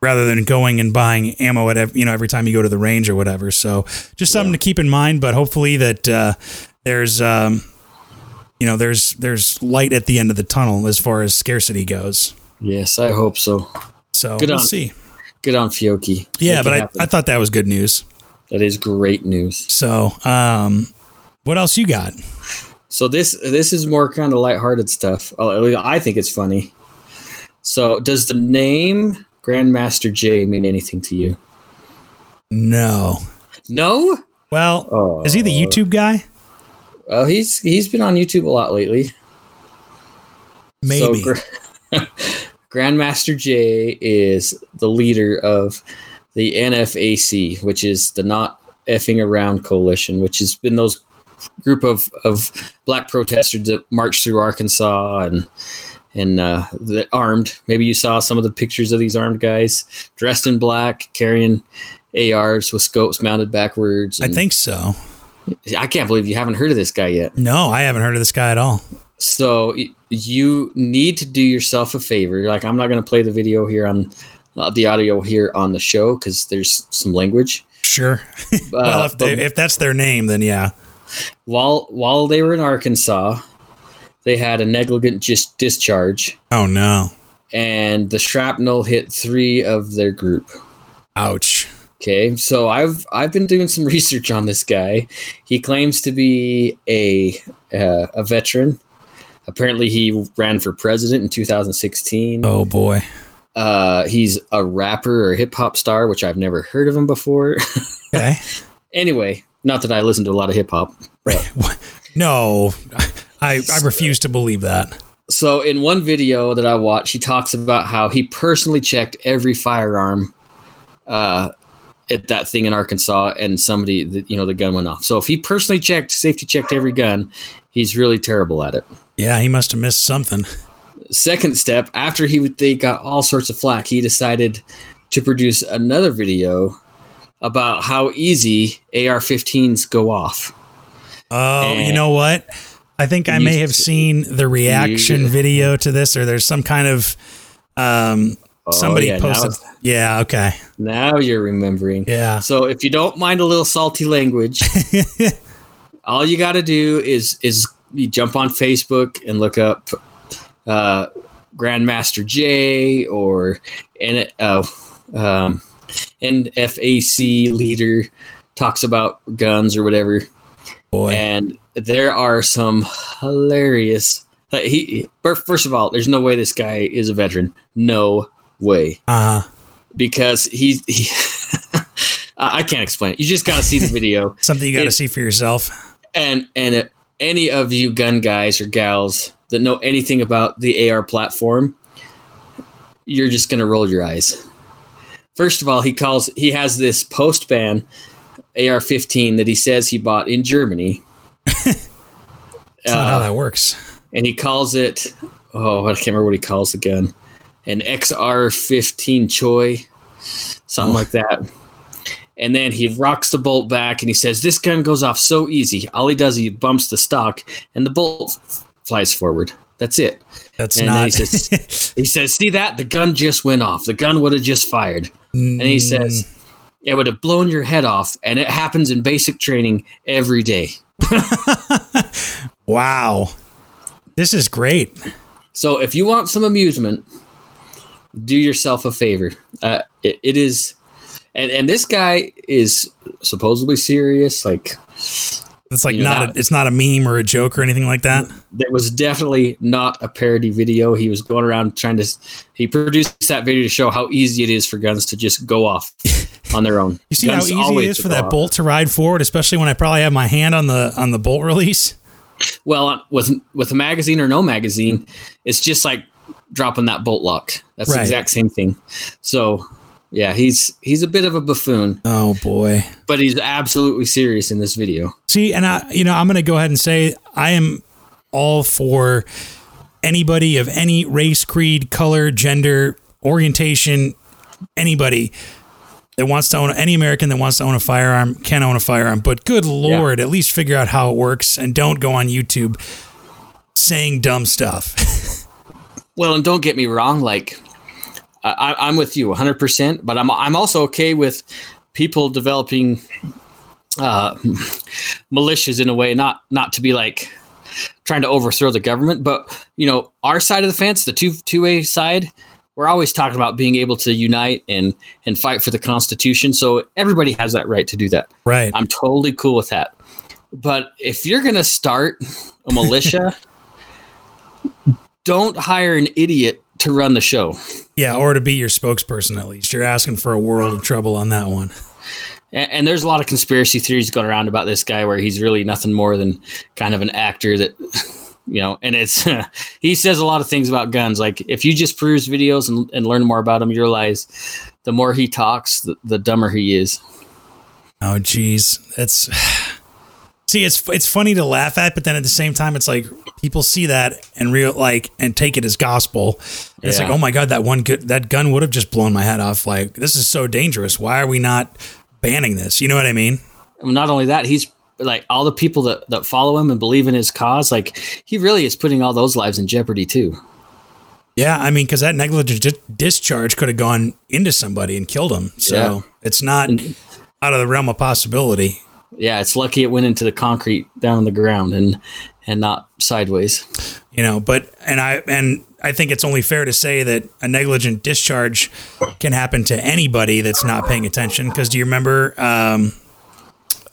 [SPEAKER 1] rather than going and buying ammo at ev- you know every time you go to the range or whatever. So just something to keep in mind. But hopefully that uh, there's um, you know there's there's light at the end of the tunnel as far as scarcity goes.
[SPEAKER 2] Yes, I hope so.
[SPEAKER 1] So
[SPEAKER 2] Good
[SPEAKER 1] we'll
[SPEAKER 2] on-
[SPEAKER 1] see.
[SPEAKER 2] Good on Fiocchi.
[SPEAKER 1] Yeah, but I,
[SPEAKER 2] happen.
[SPEAKER 1] I thought that was good news.
[SPEAKER 2] that is great news.
[SPEAKER 1] So um, what else you got?
[SPEAKER 2] So this this is more kind of lighthearted stuff. Oh, I think it's funny. So does the name Grandmaster J mean anything to you?
[SPEAKER 1] No.
[SPEAKER 2] No.
[SPEAKER 1] Well,
[SPEAKER 2] Oh.
[SPEAKER 1] is he the YouTube guy?
[SPEAKER 2] Well, he's he's been on YouTube a lot lately.
[SPEAKER 1] Maybe.
[SPEAKER 2] So, Gra- Grandmaster J is the leader of the NFAC, which is the Not Effing Around Coalition, which has been those group of, of black protesters that marched through Arkansas and and uh, the armed. Maybe you saw some of the pictures of these armed guys dressed in black, carrying ARs with scopes mounted backwards.
[SPEAKER 1] I think so.
[SPEAKER 2] I can't believe you haven't heard of this guy yet.
[SPEAKER 1] No, I haven't heard of this guy at all.
[SPEAKER 2] So you need to do yourself a favor. You're Like I'm not going to play the video here on uh, the audio here on the show because there's some language.
[SPEAKER 1] Sure.
[SPEAKER 2] Uh,
[SPEAKER 1] well, if, they, if that's their name, then yeah.
[SPEAKER 2] while while they were in Arkansas, they had a negligent just discharge,
[SPEAKER 1] Oh no.
[SPEAKER 2] and the shrapnel hit three of their group.
[SPEAKER 1] Ouch.
[SPEAKER 2] Okay, so I've I've been doing some research on this guy. He claims to be a uh, a veteran. Apparently, he ran for president in 2016.
[SPEAKER 1] Oh boy.
[SPEAKER 2] Uh, he's a rapper or hip hop star, which I've never heard of him before.
[SPEAKER 1] Okay.
[SPEAKER 2] anyway, not that I listen to a lot of hip hop.
[SPEAKER 1] No, I I refuse to believe that.
[SPEAKER 2] So, in one video that I watched, he talks about how he personally checked every firearm uh, at that thing in Arkansas, and somebody, the, you know, the gun went off. So, if he personally checked, safety checked every gun, he's really terrible at it.
[SPEAKER 1] Yeah, he must have missed something.
[SPEAKER 2] Second step, after he would they got all sorts of flack, he decided to produce another video about how easy AR-15s go off.
[SPEAKER 1] Oh, you know what? I think I may have seen the reaction video to this, or there's some kind of um somebody
[SPEAKER 2] Oh, yeah,
[SPEAKER 1] posted. Yeah. Okay.
[SPEAKER 2] now you're remembering.
[SPEAKER 1] Yeah.
[SPEAKER 2] So if you don't mind a little salty language, all you got to do is is you jump on Facebook and look up uh, Grandmaster J or N uh, um, NFAC leader talks about guns or whatever,
[SPEAKER 1] Boy.
[SPEAKER 2] and there are some hilarious. Like he first of all, there's no way this guy is a veteran. No way
[SPEAKER 1] Uh
[SPEAKER 2] because he's he. I can't explain it. You just got to see the video,
[SPEAKER 1] something you got to see for yourself.
[SPEAKER 2] and and uh, any of you gun guys or gals that know anything about the AR platform, you're just gonna roll your eyes. First of all, he calls he has this post ban AR-15 that he says he bought in Germany,
[SPEAKER 1] That's not how
[SPEAKER 2] Uh,
[SPEAKER 1] that works.
[SPEAKER 2] and he calls it oh I can't remember what he calls the gun, an XR-15 Choi, something like that. And then he rocks the bolt back and he says, This gun goes off so easy. All he does, is he bumps the stock and the bolt f- flies forward. That's it.
[SPEAKER 1] That's
[SPEAKER 2] and
[SPEAKER 1] not.
[SPEAKER 2] he says- He says, See that? The gun just went off. The gun would have just fired. And he says, mm. It would have blown your head off. And it happens in basic training every day.
[SPEAKER 1] "Wow, this is great."
[SPEAKER 2] So if you want some amusement, do yourself a favor. Uh, it, it is, and and this guy is supposedly serious. Like
[SPEAKER 1] It's like
[SPEAKER 2] know,
[SPEAKER 1] not. A, it's not a meme or a joke or anything like that.
[SPEAKER 2] there was definitely not a parody video. He was going around trying to. He produced that video to show how easy it is for guns to just go off on their own.
[SPEAKER 1] You see
[SPEAKER 2] Guns
[SPEAKER 1] how easy it is for that
[SPEAKER 2] off.
[SPEAKER 1] bolt to ride forward, especially when I probably have my hand on the on the bolt release.
[SPEAKER 2] Well, with with a magazine or no magazine, it's just like dropping that bolt lock. That's the exact same thing. So, yeah, he's he's a bit of a buffoon,
[SPEAKER 1] Oh boy.
[SPEAKER 2] but he's absolutely serious in this video.
[SPEAKER 1] See, and I, you know, I'm going to go ahead and say I am all for anybody of any race, creed, color, gender, orientation, anybody that wants to own any American that wants to own a firearm can own a firearm. But good lord, at least figure out how it works and don't go on YouTube saying dumb stuff.
[SPEAKER 2] Well, and don't get me wrong, like I, I'm with you 100. percent But I'm I'm also okay with people developing uh, militias in a way, not not to be like trying to overthrow the government, but you know, our side of the fence, the two two way side, we're always talking about being able to unite and and fight for the Constitution. So everybody has that right to do that.
[SPEAKER 1] Right.
[SPEAKER 2] I'm totally cool with that. But if you're gonna start a militia, don't hire an idiot to run the show.
[SPEAKER 1] Yeah, or to be your spokesperson at least. You're asking for a world of trouble on that one.
[SPEAKER 2] And, there's a lot of conspiracy theories going around about this guy where he's really nothing more than kind of an actor that you know and it's he says a lot of things about guns like if you just peruse videos and, and learn more about him you realize the more he talks the, the dumber he is
[SPEAKER 1] Oh, geez, that's see, it's it's funny to laugh at, but then at the same time, it's like people see that and real like and take it as gospel. It's like, oh my god, that one good that gun would have just blown my head off. Like this is so dangerous. Why are we not banning this? You know what I mean?
[SPEAKER 2] not only that he's like all the people that, that follow him and believe in his cause like he really is putting all those lives in jeopardy too
[SPEAKER 1] Yeah, I mean, because that negligent di- discharge could have gone into somebody and killed him. So
[SPEAKER 2] Yeah.
[SPEAKER 1] it's not out of the realm of possibility.
[SPEAKER 2] Yeah it's lucky it went into the concrete down on the ground and and not sideways.
[SPEAKER 1] You know but and i and i think it's only fair to say that a negligent discharge can happen to anybody that's not paying attention because do you remember um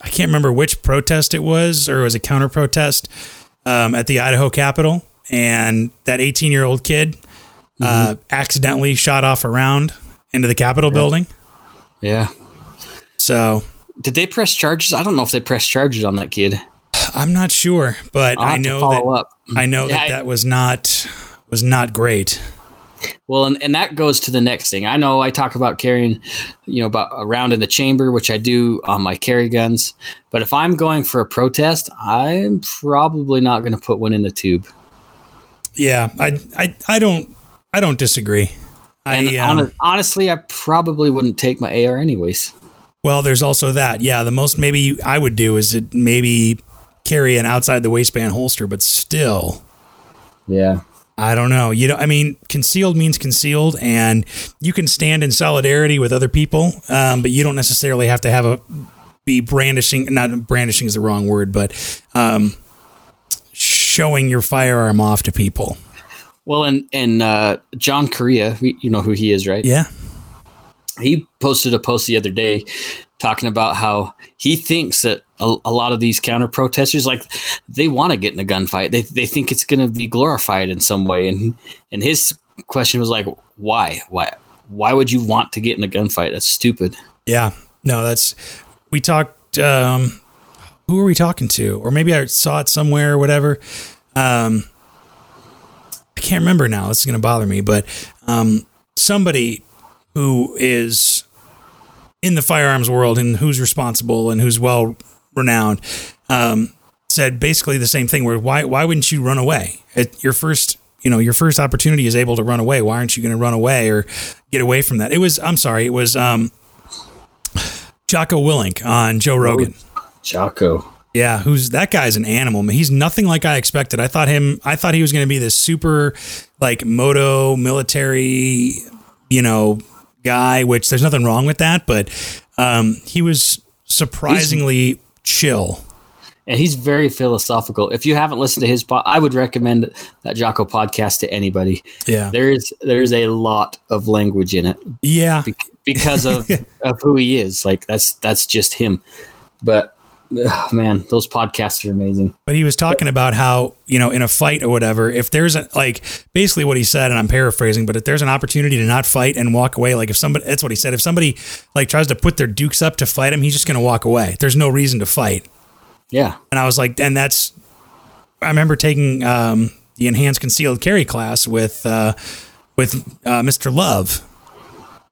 [SPEAKER 1] i can't remember which protest it was or it was a counter protest um, at the idaho capitol and that 18 year old kid uh, accidentally shot off a round into the capitol building?
[SPEAKER 2] Yeah.
[SPEAKER 1] So
[SPEAKER 2] did they press charges i don't know if they pressed charges on that kid
[SPEAKER 1] i'm not sure but i know that
[SPEAKER 2] up
[SPEAKER 1] i know
[SPEAKER 2] Yeah,
[SPEAKER 1] that
[SPEAKER 2] I-
[SPEAKER 1] that was not was not great
[SPEAKER 2] Well, and, and that goes to the next thing. I know I talk about carrying, you know, about a round in the chamber, which I do on my carry guns. But if I'm going for a protest, I'm probably not going to put one in the tube.
[SPEAKER 1] yeah i i, I don't i don't disagree I, um,
[SPEAKER 2] honestly, I probably wouldn't take my AR anyways.
[SPEAKER 1] Well, there's also that. Yeah, the most maybe I would do is it maybe carry an outside the waistband holster, but still,
[SPEAKER 2] Yeah.
[SPEAKER 1] I don't know. You know, I mean, concealed means concealed, and you can stand in solidarity with other people, um, but you don't necessarily have to have a be brandishing. Not brandishing is the wrong word, but um, showing your firearm off to people.
[SPEAKER 2] Well, and and uh, John Correia, you know who he is, right?
[SPEAKER 1] Yeah,
[SPEAKER 2] he posted a post the other day talking about how he thinks that a, a lot of these counter protesters like they want to get in a gunfight they, they think it's going to be glorified in some way and and his question was like why why why would you want to get in a gunfight that's stupid
[SPEAKER 1] yeah. No, that's we talked. Um, who were we talking to? Or maybe I saw it somewhere or whatever. Um, I can't remember now. This is going to bother me, but um, somebody who is in the firearms world and who's responsible and who's well renowned um, said basically the same thing. Where why why wouldn't you run away at your first? You know, your first opportunity is able to run away. Why aren't you going to run away or get away from that? It was. I'm sorry. It was um, Jocko Willink on Joe Rogan.
[SPEAKER 2] Jocko
[SPEAKER 1] Yeah, who's that guy's an animal. man. He's nothing like I expected. I thought him I thought he was going to be this super like moto military, you know, guy, which there's nothing wrong with that, but um he was surprisingly chill.
[SPEAKER 2] and he's very philosophical if you haven't listened to his pod i would recommend that jocko podcast to anybody
[SPEAKER 1] Yeah.
[SPEAKER 2] there's there's a lot of language in it
[SPEAKER 1] Yeah.
[SPEAKER 2] bec- because of of who he is. Like that's that's just him. But ugh, man, those podcasts are amazing.
[SPEAKER 1] But he was talking about how, you know, in a fight or whatever, if there's a, like basically what he said, and I'm paraphrasing, but if there's an opportunity to not fight and walk away, like if somebody, that's what he said, if somebody like tries to put their dukes up to fight him, he's just going to walk away. There's no reason to fight.
[SPEAKER 2] Yeah,
[SPEAKER 1] And I was like, and that's, I remember taking um, the enhanced concealed carry class with, uh, with uh, Mr. Love,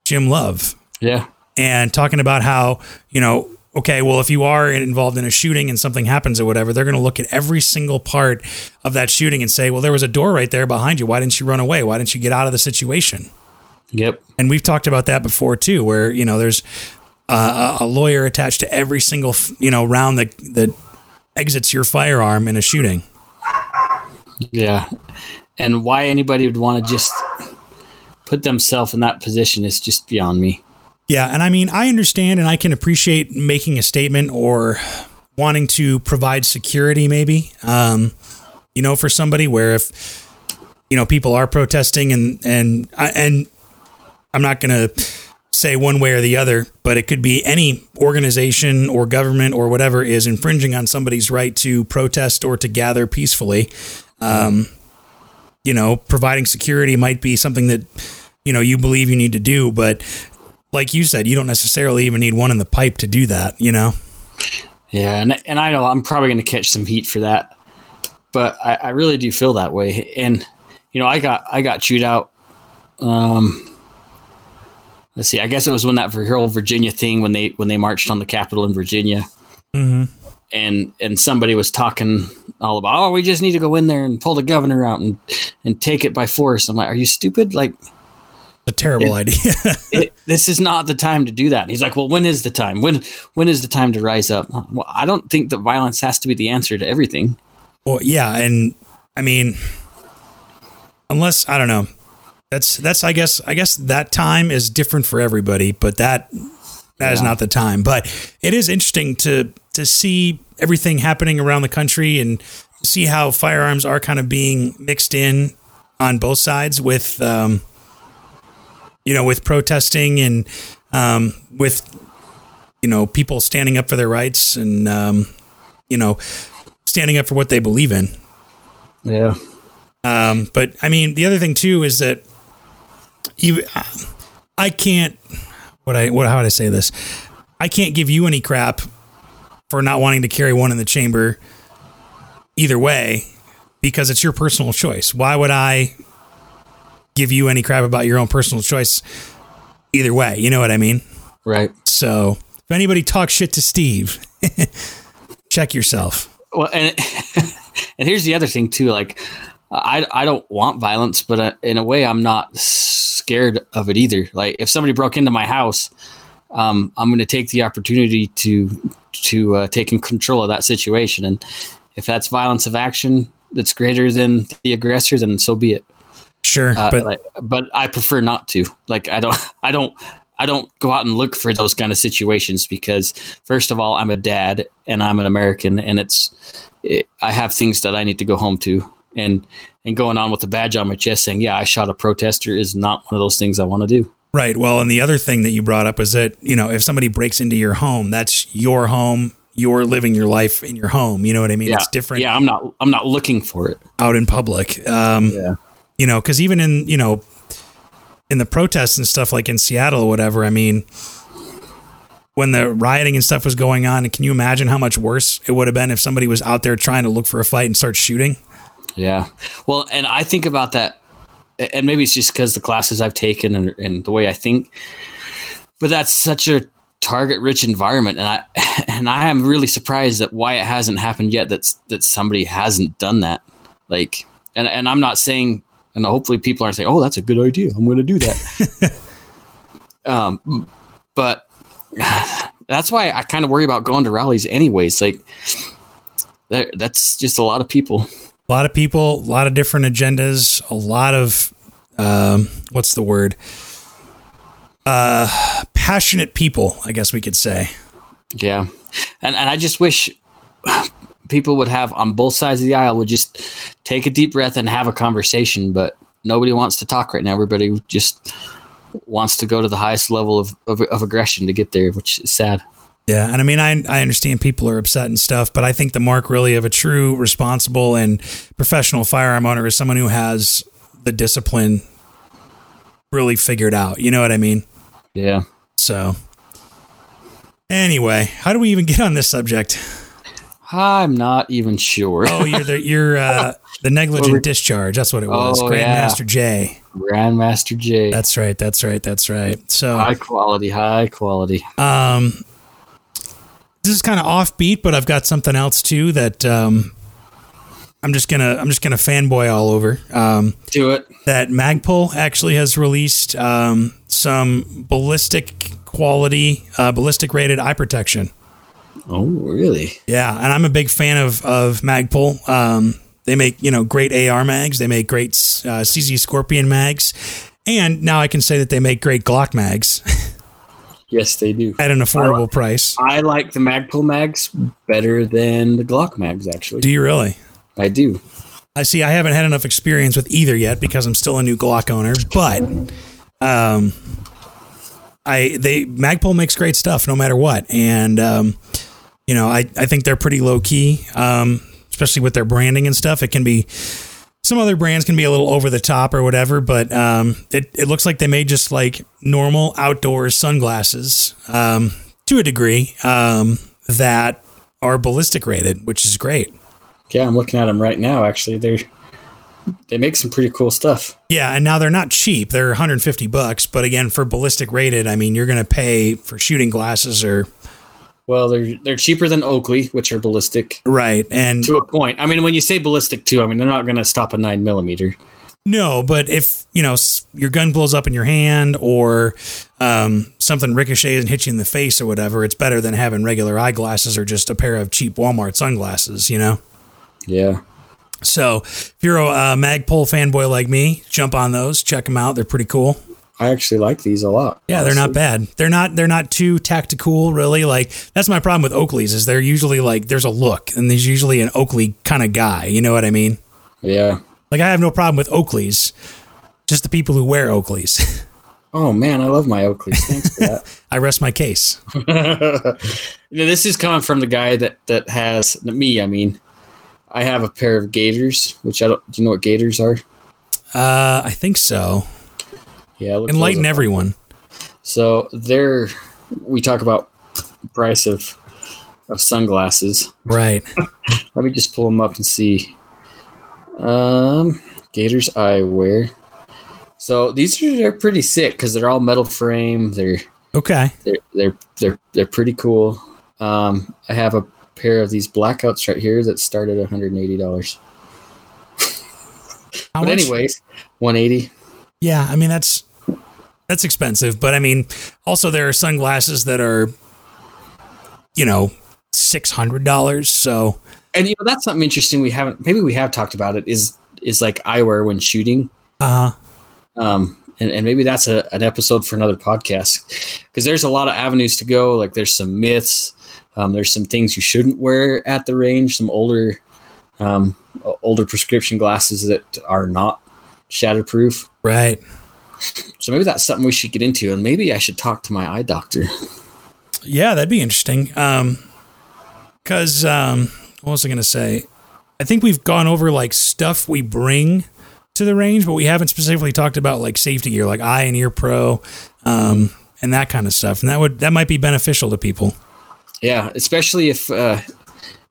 [SPEAKER 1] Jim Love
[SPEAKER 2] yeah,
[SPEAKER 1] and talking about how you know okay well if you are involved in a shooting and something happens or whatever they're going to look at every single part of that shooting and say well there was a door right there behind you. Why didn't you run away? Why didn't you get out of the situation?
[SPEAKER 2] Yep,
[SPEAKER 1] and we've talked about that before too where you know there's uh, a lawyer attached to every single you know round that that exits your firearm in a shooting.
[SPEAKER 2] Yeah. And why anybody would want to just put themselves in that position is just beyond me.
[SPEAKER 1] Yeah, and I mean, I understand and I can appreciate making a statement or wanting to provide security, maybe. Um, you know, for somebody where if you know people are protesting and and and I'm not to say one way or the other, but it could be any organization or government or whatever is infringing on somebody's right to protest or to gather peacefully. Um, you know, providing security might be something that you know you believe you need to do, but like you said, you don't necessarily even need one in the pipe to do that. You know.
[SPEAKER 2] Yeah, and and I know I'm probably going to catch some heat for that, but I, I really do feel that way. And you know, I got I got chewed out. Um, let's see. I guess it was when that whole Virginia thing when they when they marched on the Capitol in Virginia,
[SPEAKER 1] mm-hmm.
[SPEAKER 2] and and somebody was talking all about oh we just need to go in there and pull the governor out and and take it by force. I'm like, are you stupid? Like
[SPEAKER 1] a terrible
[SPEAKER 2] it,
[SPEAKER 1] idea.
[SPEAKER 2] it, this is not the time to do that. He's like, well, when is the time? When when is the time to rise up? Well, I don't think that violence has to be the answer to everything.
[SPEAKER 1] Well, yeah, and I mean, unless I don't know, that's that's I guess I guess that time is different for everybody, but that that yeah. is not the time. But it is interesting to to see everything happening around the country and see how firearms are kind of being mixed in on both sides with um, you know with protesting and um, with you know people standing up for their rights and um, you know standing up for what they believe in.
[SPEAKER 2] Yeah.
[SPEAKER 1] Um, but I mean, the other thing too is that you, I can't. What I what how would I say this? I can't give you any crap for not wanting to carry one in the chamber. Either way, because it's your personal choice. Why would I give you any crap about your own personal choice? Either way, you know what I mean?
[SPEAKER 2] Right.
[SPEAKER 1] So if anybody talks shit to Steve, check yourself.
[SPEAKER 2] Well, and and here's the other thing too. Like, I I don't want violence, but uh, in a way, I'm not scared of it either. Like if somebody broke into my house, um, I'm going to take the opportunity to to uh, take control of that situation. And if that's violence of action that's greater than the aggressor, then so be it.
[SPEAKER 1] Sure,
[SPEAKER 2] uh,
[SPEAKER 1] but
[SPEAKER 2] like, but I prefer not to. Like I don't I don't I don't go out and look for those kind of situations because first of all, I'm a dad and I'm an American, and it's it, I have things that I need to go home to and and going on with a badge on my chest saying, "Yeah, I shot a protester," is not one of those things I want to do.
[SPEAKER 1] Right. Well, and the other thing that you brought up is that you know if somebody breaks into your home, that's your home. You're living your life in your home. You know what I mean?
[SPEAKER 2] Yeah.
[SPEAKER 1] It's different.
[SPEAKER 2] Yeah, I'm not. I'm not looking for it
[SPEAKER 1] out in public. Um,
[SPEAKER 2] yeah.
[SPEAKER 1] You know, because even in you know in the protests and stuff like in Seattle or whatever, I mean, when the rioting and stuff was going on, can you imagine how much worse it would have been if somebody was out there trying to look for a fight and start shooting?
[SPEAKER 2] Yeah. Well, and I think about that, and maybe it's just because the classes I've taken and, and the way I think, but that's such a target rich environment and i and i am really surprised that why it hasn't happened yet that's that somebody hasn't done that like and and i'm not saying and hopefully people aren't saying oh that's a good idea i'm going to do that um but that's why i kind of worry about going to rallies anyways like that, that's just a lot of people
[SPEAKER 1] a lot of people, a lot of different agendas, a lot of um, what's the word? Uh, passionate people, I guess we could say.
[SPEAKER 2] Yeah, and and I just wish people would have on both sides of the aisle would just take a deep breath and have a conversation, but nobody wants to talk right now. Everybody just wants to go to the highest level of, of, of aggression to get there, which is sad.
[SPEAKER 1] Yeah, and I mean, I I understand people are upset and stuff, but I think the mark really of a true, responsible, and professional firearm owner is someone who has the discipline really figured out. You know what I mean?
[SPEAKER 2] Yeah.
[SPEAKER 1] So, anyway, how do we even get on this subject?
[SPEAKER 2] I'm not even sure.
[SPEAKER 1] oh, you're the you're uh, the negligent discharge. That's what it was. Oh, Grandmaster yeah. J.
[SPEAKER 2] Grandmaster J.
[SPEAKER 1] That's right. That's right. That's right. So
[SPEAKER 2] high quality. High quality.
[SPEAKER 1] Um this is kind of offbeat, but I've got something else too that um, I'm just gonna I'm just gonna fanboy all over. Um,
[SPEAKER 2] Do it.
[SPEAKER 1] That Magpul actually has released um, some ballistic quality, uh, ballistic rated eye protection.
[SPEAKER 2] Oh, really?
[SPEAKER 1] Yeah, and I'm a big fan of of Magpul. Um, they make you know great AR mags. They make great uh, CZ Scorpion mags, And now I can say that they make great Glock mags
[SPEAKER 2] Yes, they do.
[SPEAKER 1] at an affordable price.
[SPEAKER 2] I like the Magpul mags better than the Glock mags. Actually,
[SPEAKER 1] Do you really?
[SPEAKER 2] I do.
[SPEAKER 1] I see. I haven't had enough experience with either yet because I'm still a new Glock owner. But, um, I they Magpul makes great stuff no matter what, and um, you know I I think they're pretty low key, um, especially with their branding and stuff. It can be some other brands can be a little over the top or whatever, but um, it it looks like they made just like normal outdoor sunglasses um, to a degree um, that are ballistic rated, which is great.
[SPEAKER 2] Yeah, I'm looking at them right now. Actually, they're they make some pretty cool stuff.
[SPEAKER 1] Yeah, and now they're not cheap. They're 150 bucks, but again, for ballistic rated, I mean, you're going to pay for shooting glasses or
[SPEAKER 2] Well, they're they're cheaper than Oakley, which are ballistic
[SPEAKER 1] right. And
[SPEAKER 2] to a point. I mean, when you say ballistic too, I mean they're not going to stop a nine millimeter.
[SPEAKER 1] no, but if, you know, your gun blows up in your hand or um, something ricochets and hits you in the face or whatever, it's better than having regular eyeglasses or just a pair of cheap Walmart sunglasses, you know?
[SPEAKER 2] Yeah,
[SPEAKER 1] So if you're a uh, Magpul fanboy like me, jump on those, check them out. They're pretty cool.
[SPEAKER 2] I actually like these a lot.
[SPEAKER 1] Yeah, they're not bad. They're not they're not too tactical, really. Like that's my problem with Oakleys is they're usually like there's a look and there's usually an Oakley kind of guy. You know what I mean?
[SPEAKER 2] Yeah.
[SPEAKER 1] Like I have no problem with Oakleys, just the people who wear Oakleys.
[SPEAKER 2] Oh man, I love my Oakleys. Thanks for that.
[SPEAKER 1] I rest my case.
[SPEAKER 2] you know, this is coming from the guy that that has me. I mean, I have a pair of Gatorz, which I don't. Do you know what Gatorz are?
[SPEAKER 1] Uh, I think so.
[SPEAKER 2] Yeah,
[SPEAKER 1] Enlighten everyone.
[SPEAKER 2] So they're. We talk about price of of sunglasses.
[SPEAKER 1] Right.
[SPEAKER 2] Let me just pull them up and see. Um, Gatorz eyewear. So these are they're pretty sick because they're all metal frame. They're
[SPEAKER 1] Okay.
[SPEAKER 2] they're they're they're they're pretty cool. Um, I have a pair of these blackouts right here that start at one hundred and eighty dollars. But
[SPEAKER 1] much?
[SPEAKER 2] anyways, one eighty.
[SPEAKER 1] Yeah, I mean that's that's expensive, but I mean also there are sunglasses that are you know six hundred dollars. So
[SPEAKER 2] And you know that's something interesting. We haven't maybe we have talked about it. Is is like eyewear when shooting.
[SPEAKER 1] Uh huh.
[SPEAKER 2] Um, and, and maybe that's a, an episode for another podcast because there's a lot of avenues to go. Like there's some myths. Um, there's some things you shouldn't wear at the range. Some older, um, older prescription glasses that are not shatterproof.
[SPEAKER 1] right.
[SPEAKER 2] So maybe that's something we should get into, and maybe I should talk to my eye doctor.
[SPEAKER 1] Yeah, that'd be interesting. Um, cause um, what was I gonna say? I think we've gone over like stuff we bring to the range, but we haven't specifically talked about like safety gear, like eye and ear pro, um, and that kind of stuff. And that would that might be beneficial to people.
[SPEAKER 2] Yeah, especially if uh,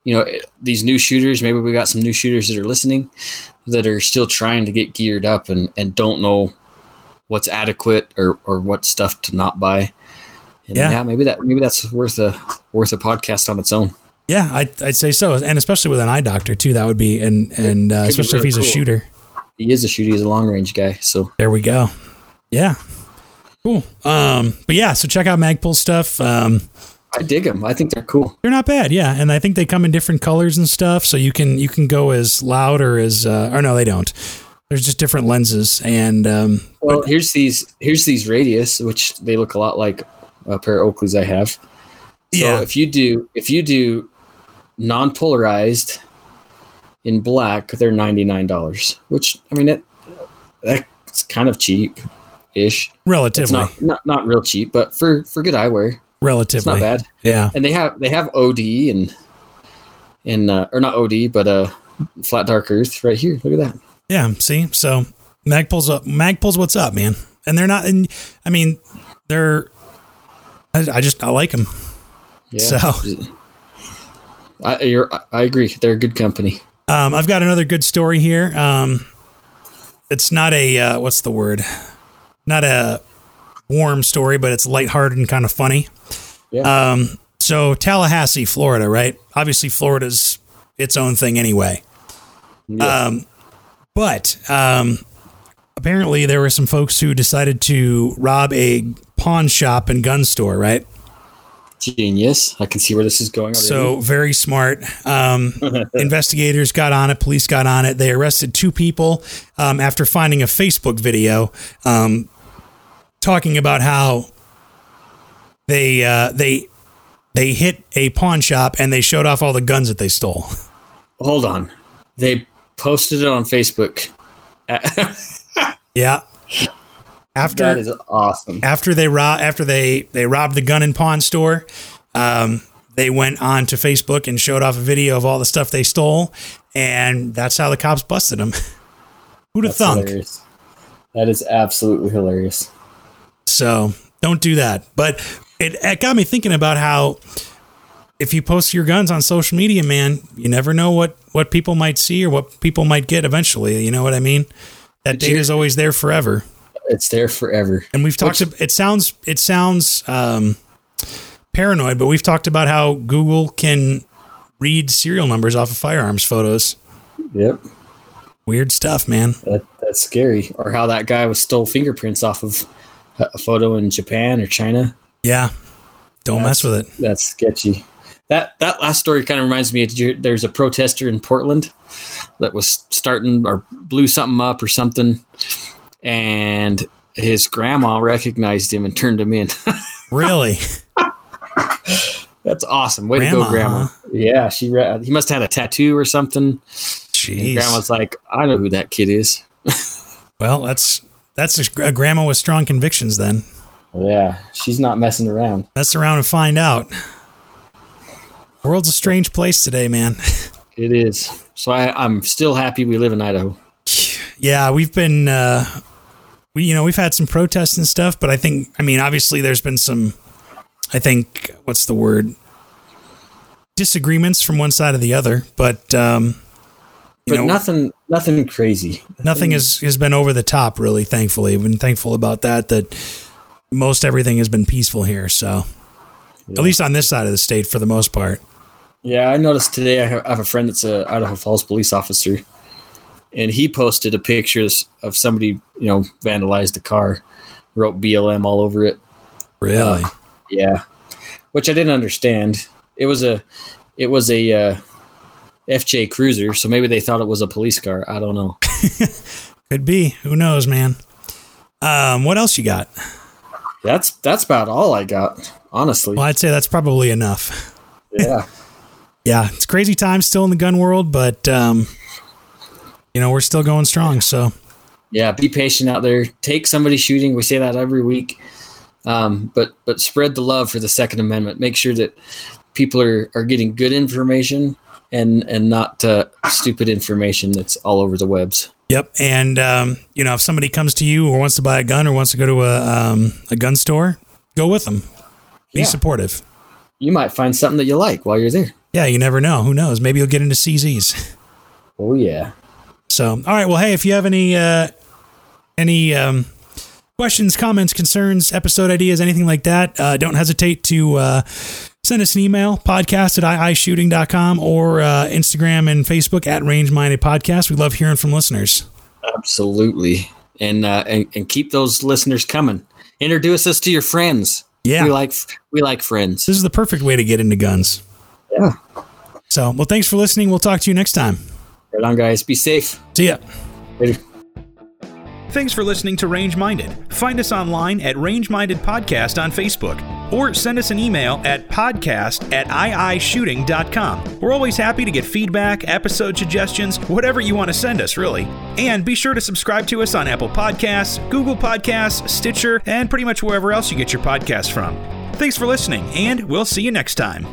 [SPEAKER 2] you know these new shooters. Maybe we got some new shooters that are listening that are still trying to get geared up and and don't know what's adequate or or what stuff to not buy. And
[SPEAKER 1] Yeah.
[SPEAKER 2] yeah. maybe that maybe that's worth a worth a podcast on its own.
[SPEAKER 1] Yeah, I'd, I'd say so, and especially with an eye doctor too. That would be and and uh, especially if he's a shooter.
[SPEAKER 2] He is a shooter. He's a long range guy. So
[SPEAKER 1] There we go. Yeah, cool. Um, but yeah, so check out Magpul stuff. Um,
[SPEAKER 2] I dig them. I think they're cool.
[SPEAKER 1] they're not bad, yeah, and I think they come in different colors and stuff, so you can you can go as loud or as uh, or no, they don't. There's just different lenses, and um,
[SPEAKER 2] Well, here's these here's these radius, which they look a lot like a pair of Oakleys I have. So
[SPEAKER 1] Yeah.
[SPEAKER 2] if you do if you do non polarized in black, they're ninety nine dollars. Which I mean, it that's kind of cheap ish.
[SPEAKER 1] Relatively,
[SPEAKER 2] not, not not real cheap, but for for good eyewear,
[SPEAKER 1] relatively,
[SPEAKER 2] it's not bad.
[SPEAKER 1] Yeah,
[SPEAKER 2] And they have they have OD and and uh, or not OD, but uh, flat dark earth right here. Look at that.
[SPEAKER 1] Yeah. See, so Magpul's up. Magpul's what's up, man, and they're not. And I mean, they're. I, I just I like them.
[SPEAKER 2] Yeah.
[SPEAKER 1] So-
[SPEAKER 2] I you're, I agree. They're a good company.
[SPEAKER 1] Um, I've got another good story here. Um, it's not a uh, what's the word? Not a warm story, but it's lighthearted and kind of funny.
[SPEAKER 2] Yeah.
[SPEAKER 1] Um, so Tallahassee, Florida, right? Obviously, Florida's its own thing anyway.
[SPEAKER 2] Yeah.
[SPEAKER 1] Um, but um, apparently, there were some folks who decided to rob a pawn shop and gun store, right?
[SPEAKER 2] Genius. I can see where this is going. Already.
[SPEAKER 1] So very smart. Um, investigators got on it. Police got on it. They arrested two people um, after finding a Facebook video um, talking about how they uh, they they hit a pawn shop and they showed off all the guns that they stole.
[SPEAKER 2] hold on, they posted it on Facebook.
[SPEAKER 1] Yeah. After
[SPEAKER 2] that is awesome.
[SPEAKER 1] after they rob after they they robbed the gun and pawn store, um, they went on to Facebook and showed off a video of all the stuff they stole, and that's how the cops busted them. Who'd have
[SPEAKER 2] That's
[SPEAKER 1] thunk?
[SPEAKER 2] hilarious. That is absolutely hilarious.
[SPEAKER 1] So don't do that. But it, it got me thinking about how if you post your guns on social media, man, you never know what what people might see or what people might get eventually. You know what I mean? That data is always there forever.
[SPEAKER 2] It's there forever.
[SPEAKER 1] And we've talked.
[SPEAKER 2] Which-
[SPEAKER 1] it sounds it sounds um, paranoid, but we've talked about how Google can read serial numbers off of firearms photos.
[SPEAKER 2] Yep.
[SPEAKER 1] Weird stuff, man.
[SPEAKER 2] That, that's scary. Or how that guy was stole fingerprints off of a a photo in Japan or China.
[SPEAKER 1] Yeah, don't mess with it.
[SPEAKER 2] That's sketchy. That that last story kind of reminds me of there's a protester in Portland that was starting or blew something up or something, and his grandma recognized him and turned him in.
[SPEAKER 1] Really?
[SPEAKER 2] That's awesome. Way to go, grandma.
[SPEAKER 1] huh?
[SPEAKER 2] Yeah, she re- he must have had a tattoo or something. And
[SPEAKER 1] Jeez.
[SPEAKER 2] grandma's like, I know who that kid is.
[SPEAKER 1] Well, that's that's a, a grandma with strong convictions. Then
[SPEAKER 2] Yeah, she's not messing around.
[SPEAKER 1] mess around and find out. World's a strange place today, man.
[SPEAKER 2] It is. So I, I'm still happy we live in Idaho.
[SPEAKER 1] Yeah, we've been uh we you know, we've had some protests and stuff, but I think I mean, obviously there's been some I think what's the word? disagreements from one side or the other, but um you
[SPEAKER 2] But
[SPEAKER 1] know,
[SPEAKER 2] nothing, nothing crazy.
[SPEAKER 1] nothing has has been over the top really, thankfully. I've been thankful about that that most everything has been peaceful here, so at least on this side of the state for the most part.
[SPEAKER 2] Yeah, I noticed today. I have, a friend that's a Idaho Falls police officer, and he posted a pictures of somebody, you know, vandalized a car, wrote BLM all over it.
[SPEAKER 1] Really?
[SPEAKER 2] Yeah, which I didn't understand. It was a, it was a uh, FJ Cruiser, so maybe they thought it was a police car. I don't know.
[SPEAKER 1] Could be. Who knows, man? Um, what else you got?
[SPEAKER 2] That's that's about all I got, honestly.
[SPEAKER 1] Well, I'd say that's probably enough.
[SPEAKER 2] Yeah,
[SPEAKER 1] Yeah, it's crazy times still in the gun world, but um, you know we're still going strong. So
[SPEAKER 2] yeah. Be patient out there. Take somebody shooting. We say that every week. Um, but but spread the love for the Second Amendment. Make sure that people are, are getting good information and and not uh, stupid information that's all over the webs.
[SPEAKER 1] yep, and um, you know if somebody comes to you or wants to buy a gun or wants to go to a um, a gun store, go with them. Be
[SPEAKER 2] Yeah.
[SPEAKER 1] supportive.
[SPEAKER 2] You might find something that you like while you're there.
[SPEAKER 1] Yeah, you never know. Who knows? Maybe you'll get into CZs.
[SPEAKER 2] Oh yeah.
[SPEAKER 1] So, all right. Well, hey, if you have any uh, any um, questions, comments, concerns, episode ideas, anything like that, uh, don't hesitate to uh, send us an email podcast at iishooting.com or uh, Instagram and Facebook at Range Minded Podcast. We love hearing from listeners.
[SPEAKER 2] Absolutely. And, uh, and and keep those listeners coming. Introduce us to your friends.
[SPEAKER 1] Yeah.
[SPEAKER 2] We like we like friends.
[SPEAKER 1] This is the perfect way to get into guns.
[SPEAKER 2] Yeah.
[SPEAKER 1] So, well, thanks for listening. We'll talk to you next time.
[SPEAKER 2] Right on, guys. Be safe.
[SPEAKER 1] See ya.
[SPEAKER 2] Later.
[SPEAKER 1] Thanks for listening to Range Minded. Find us online at Range Minded Podcast on Facebook or send us an email at podcast at iishooting.com. We're always happy to get feedback, episode suggestions, whatever you want to send us, really. And be sure to subscribe to us on Apple Podcasts, Google Podcasts, Stitcher, and pretty much wherever else you get your podcasts from. Thanks for listening, and we'll see you next time.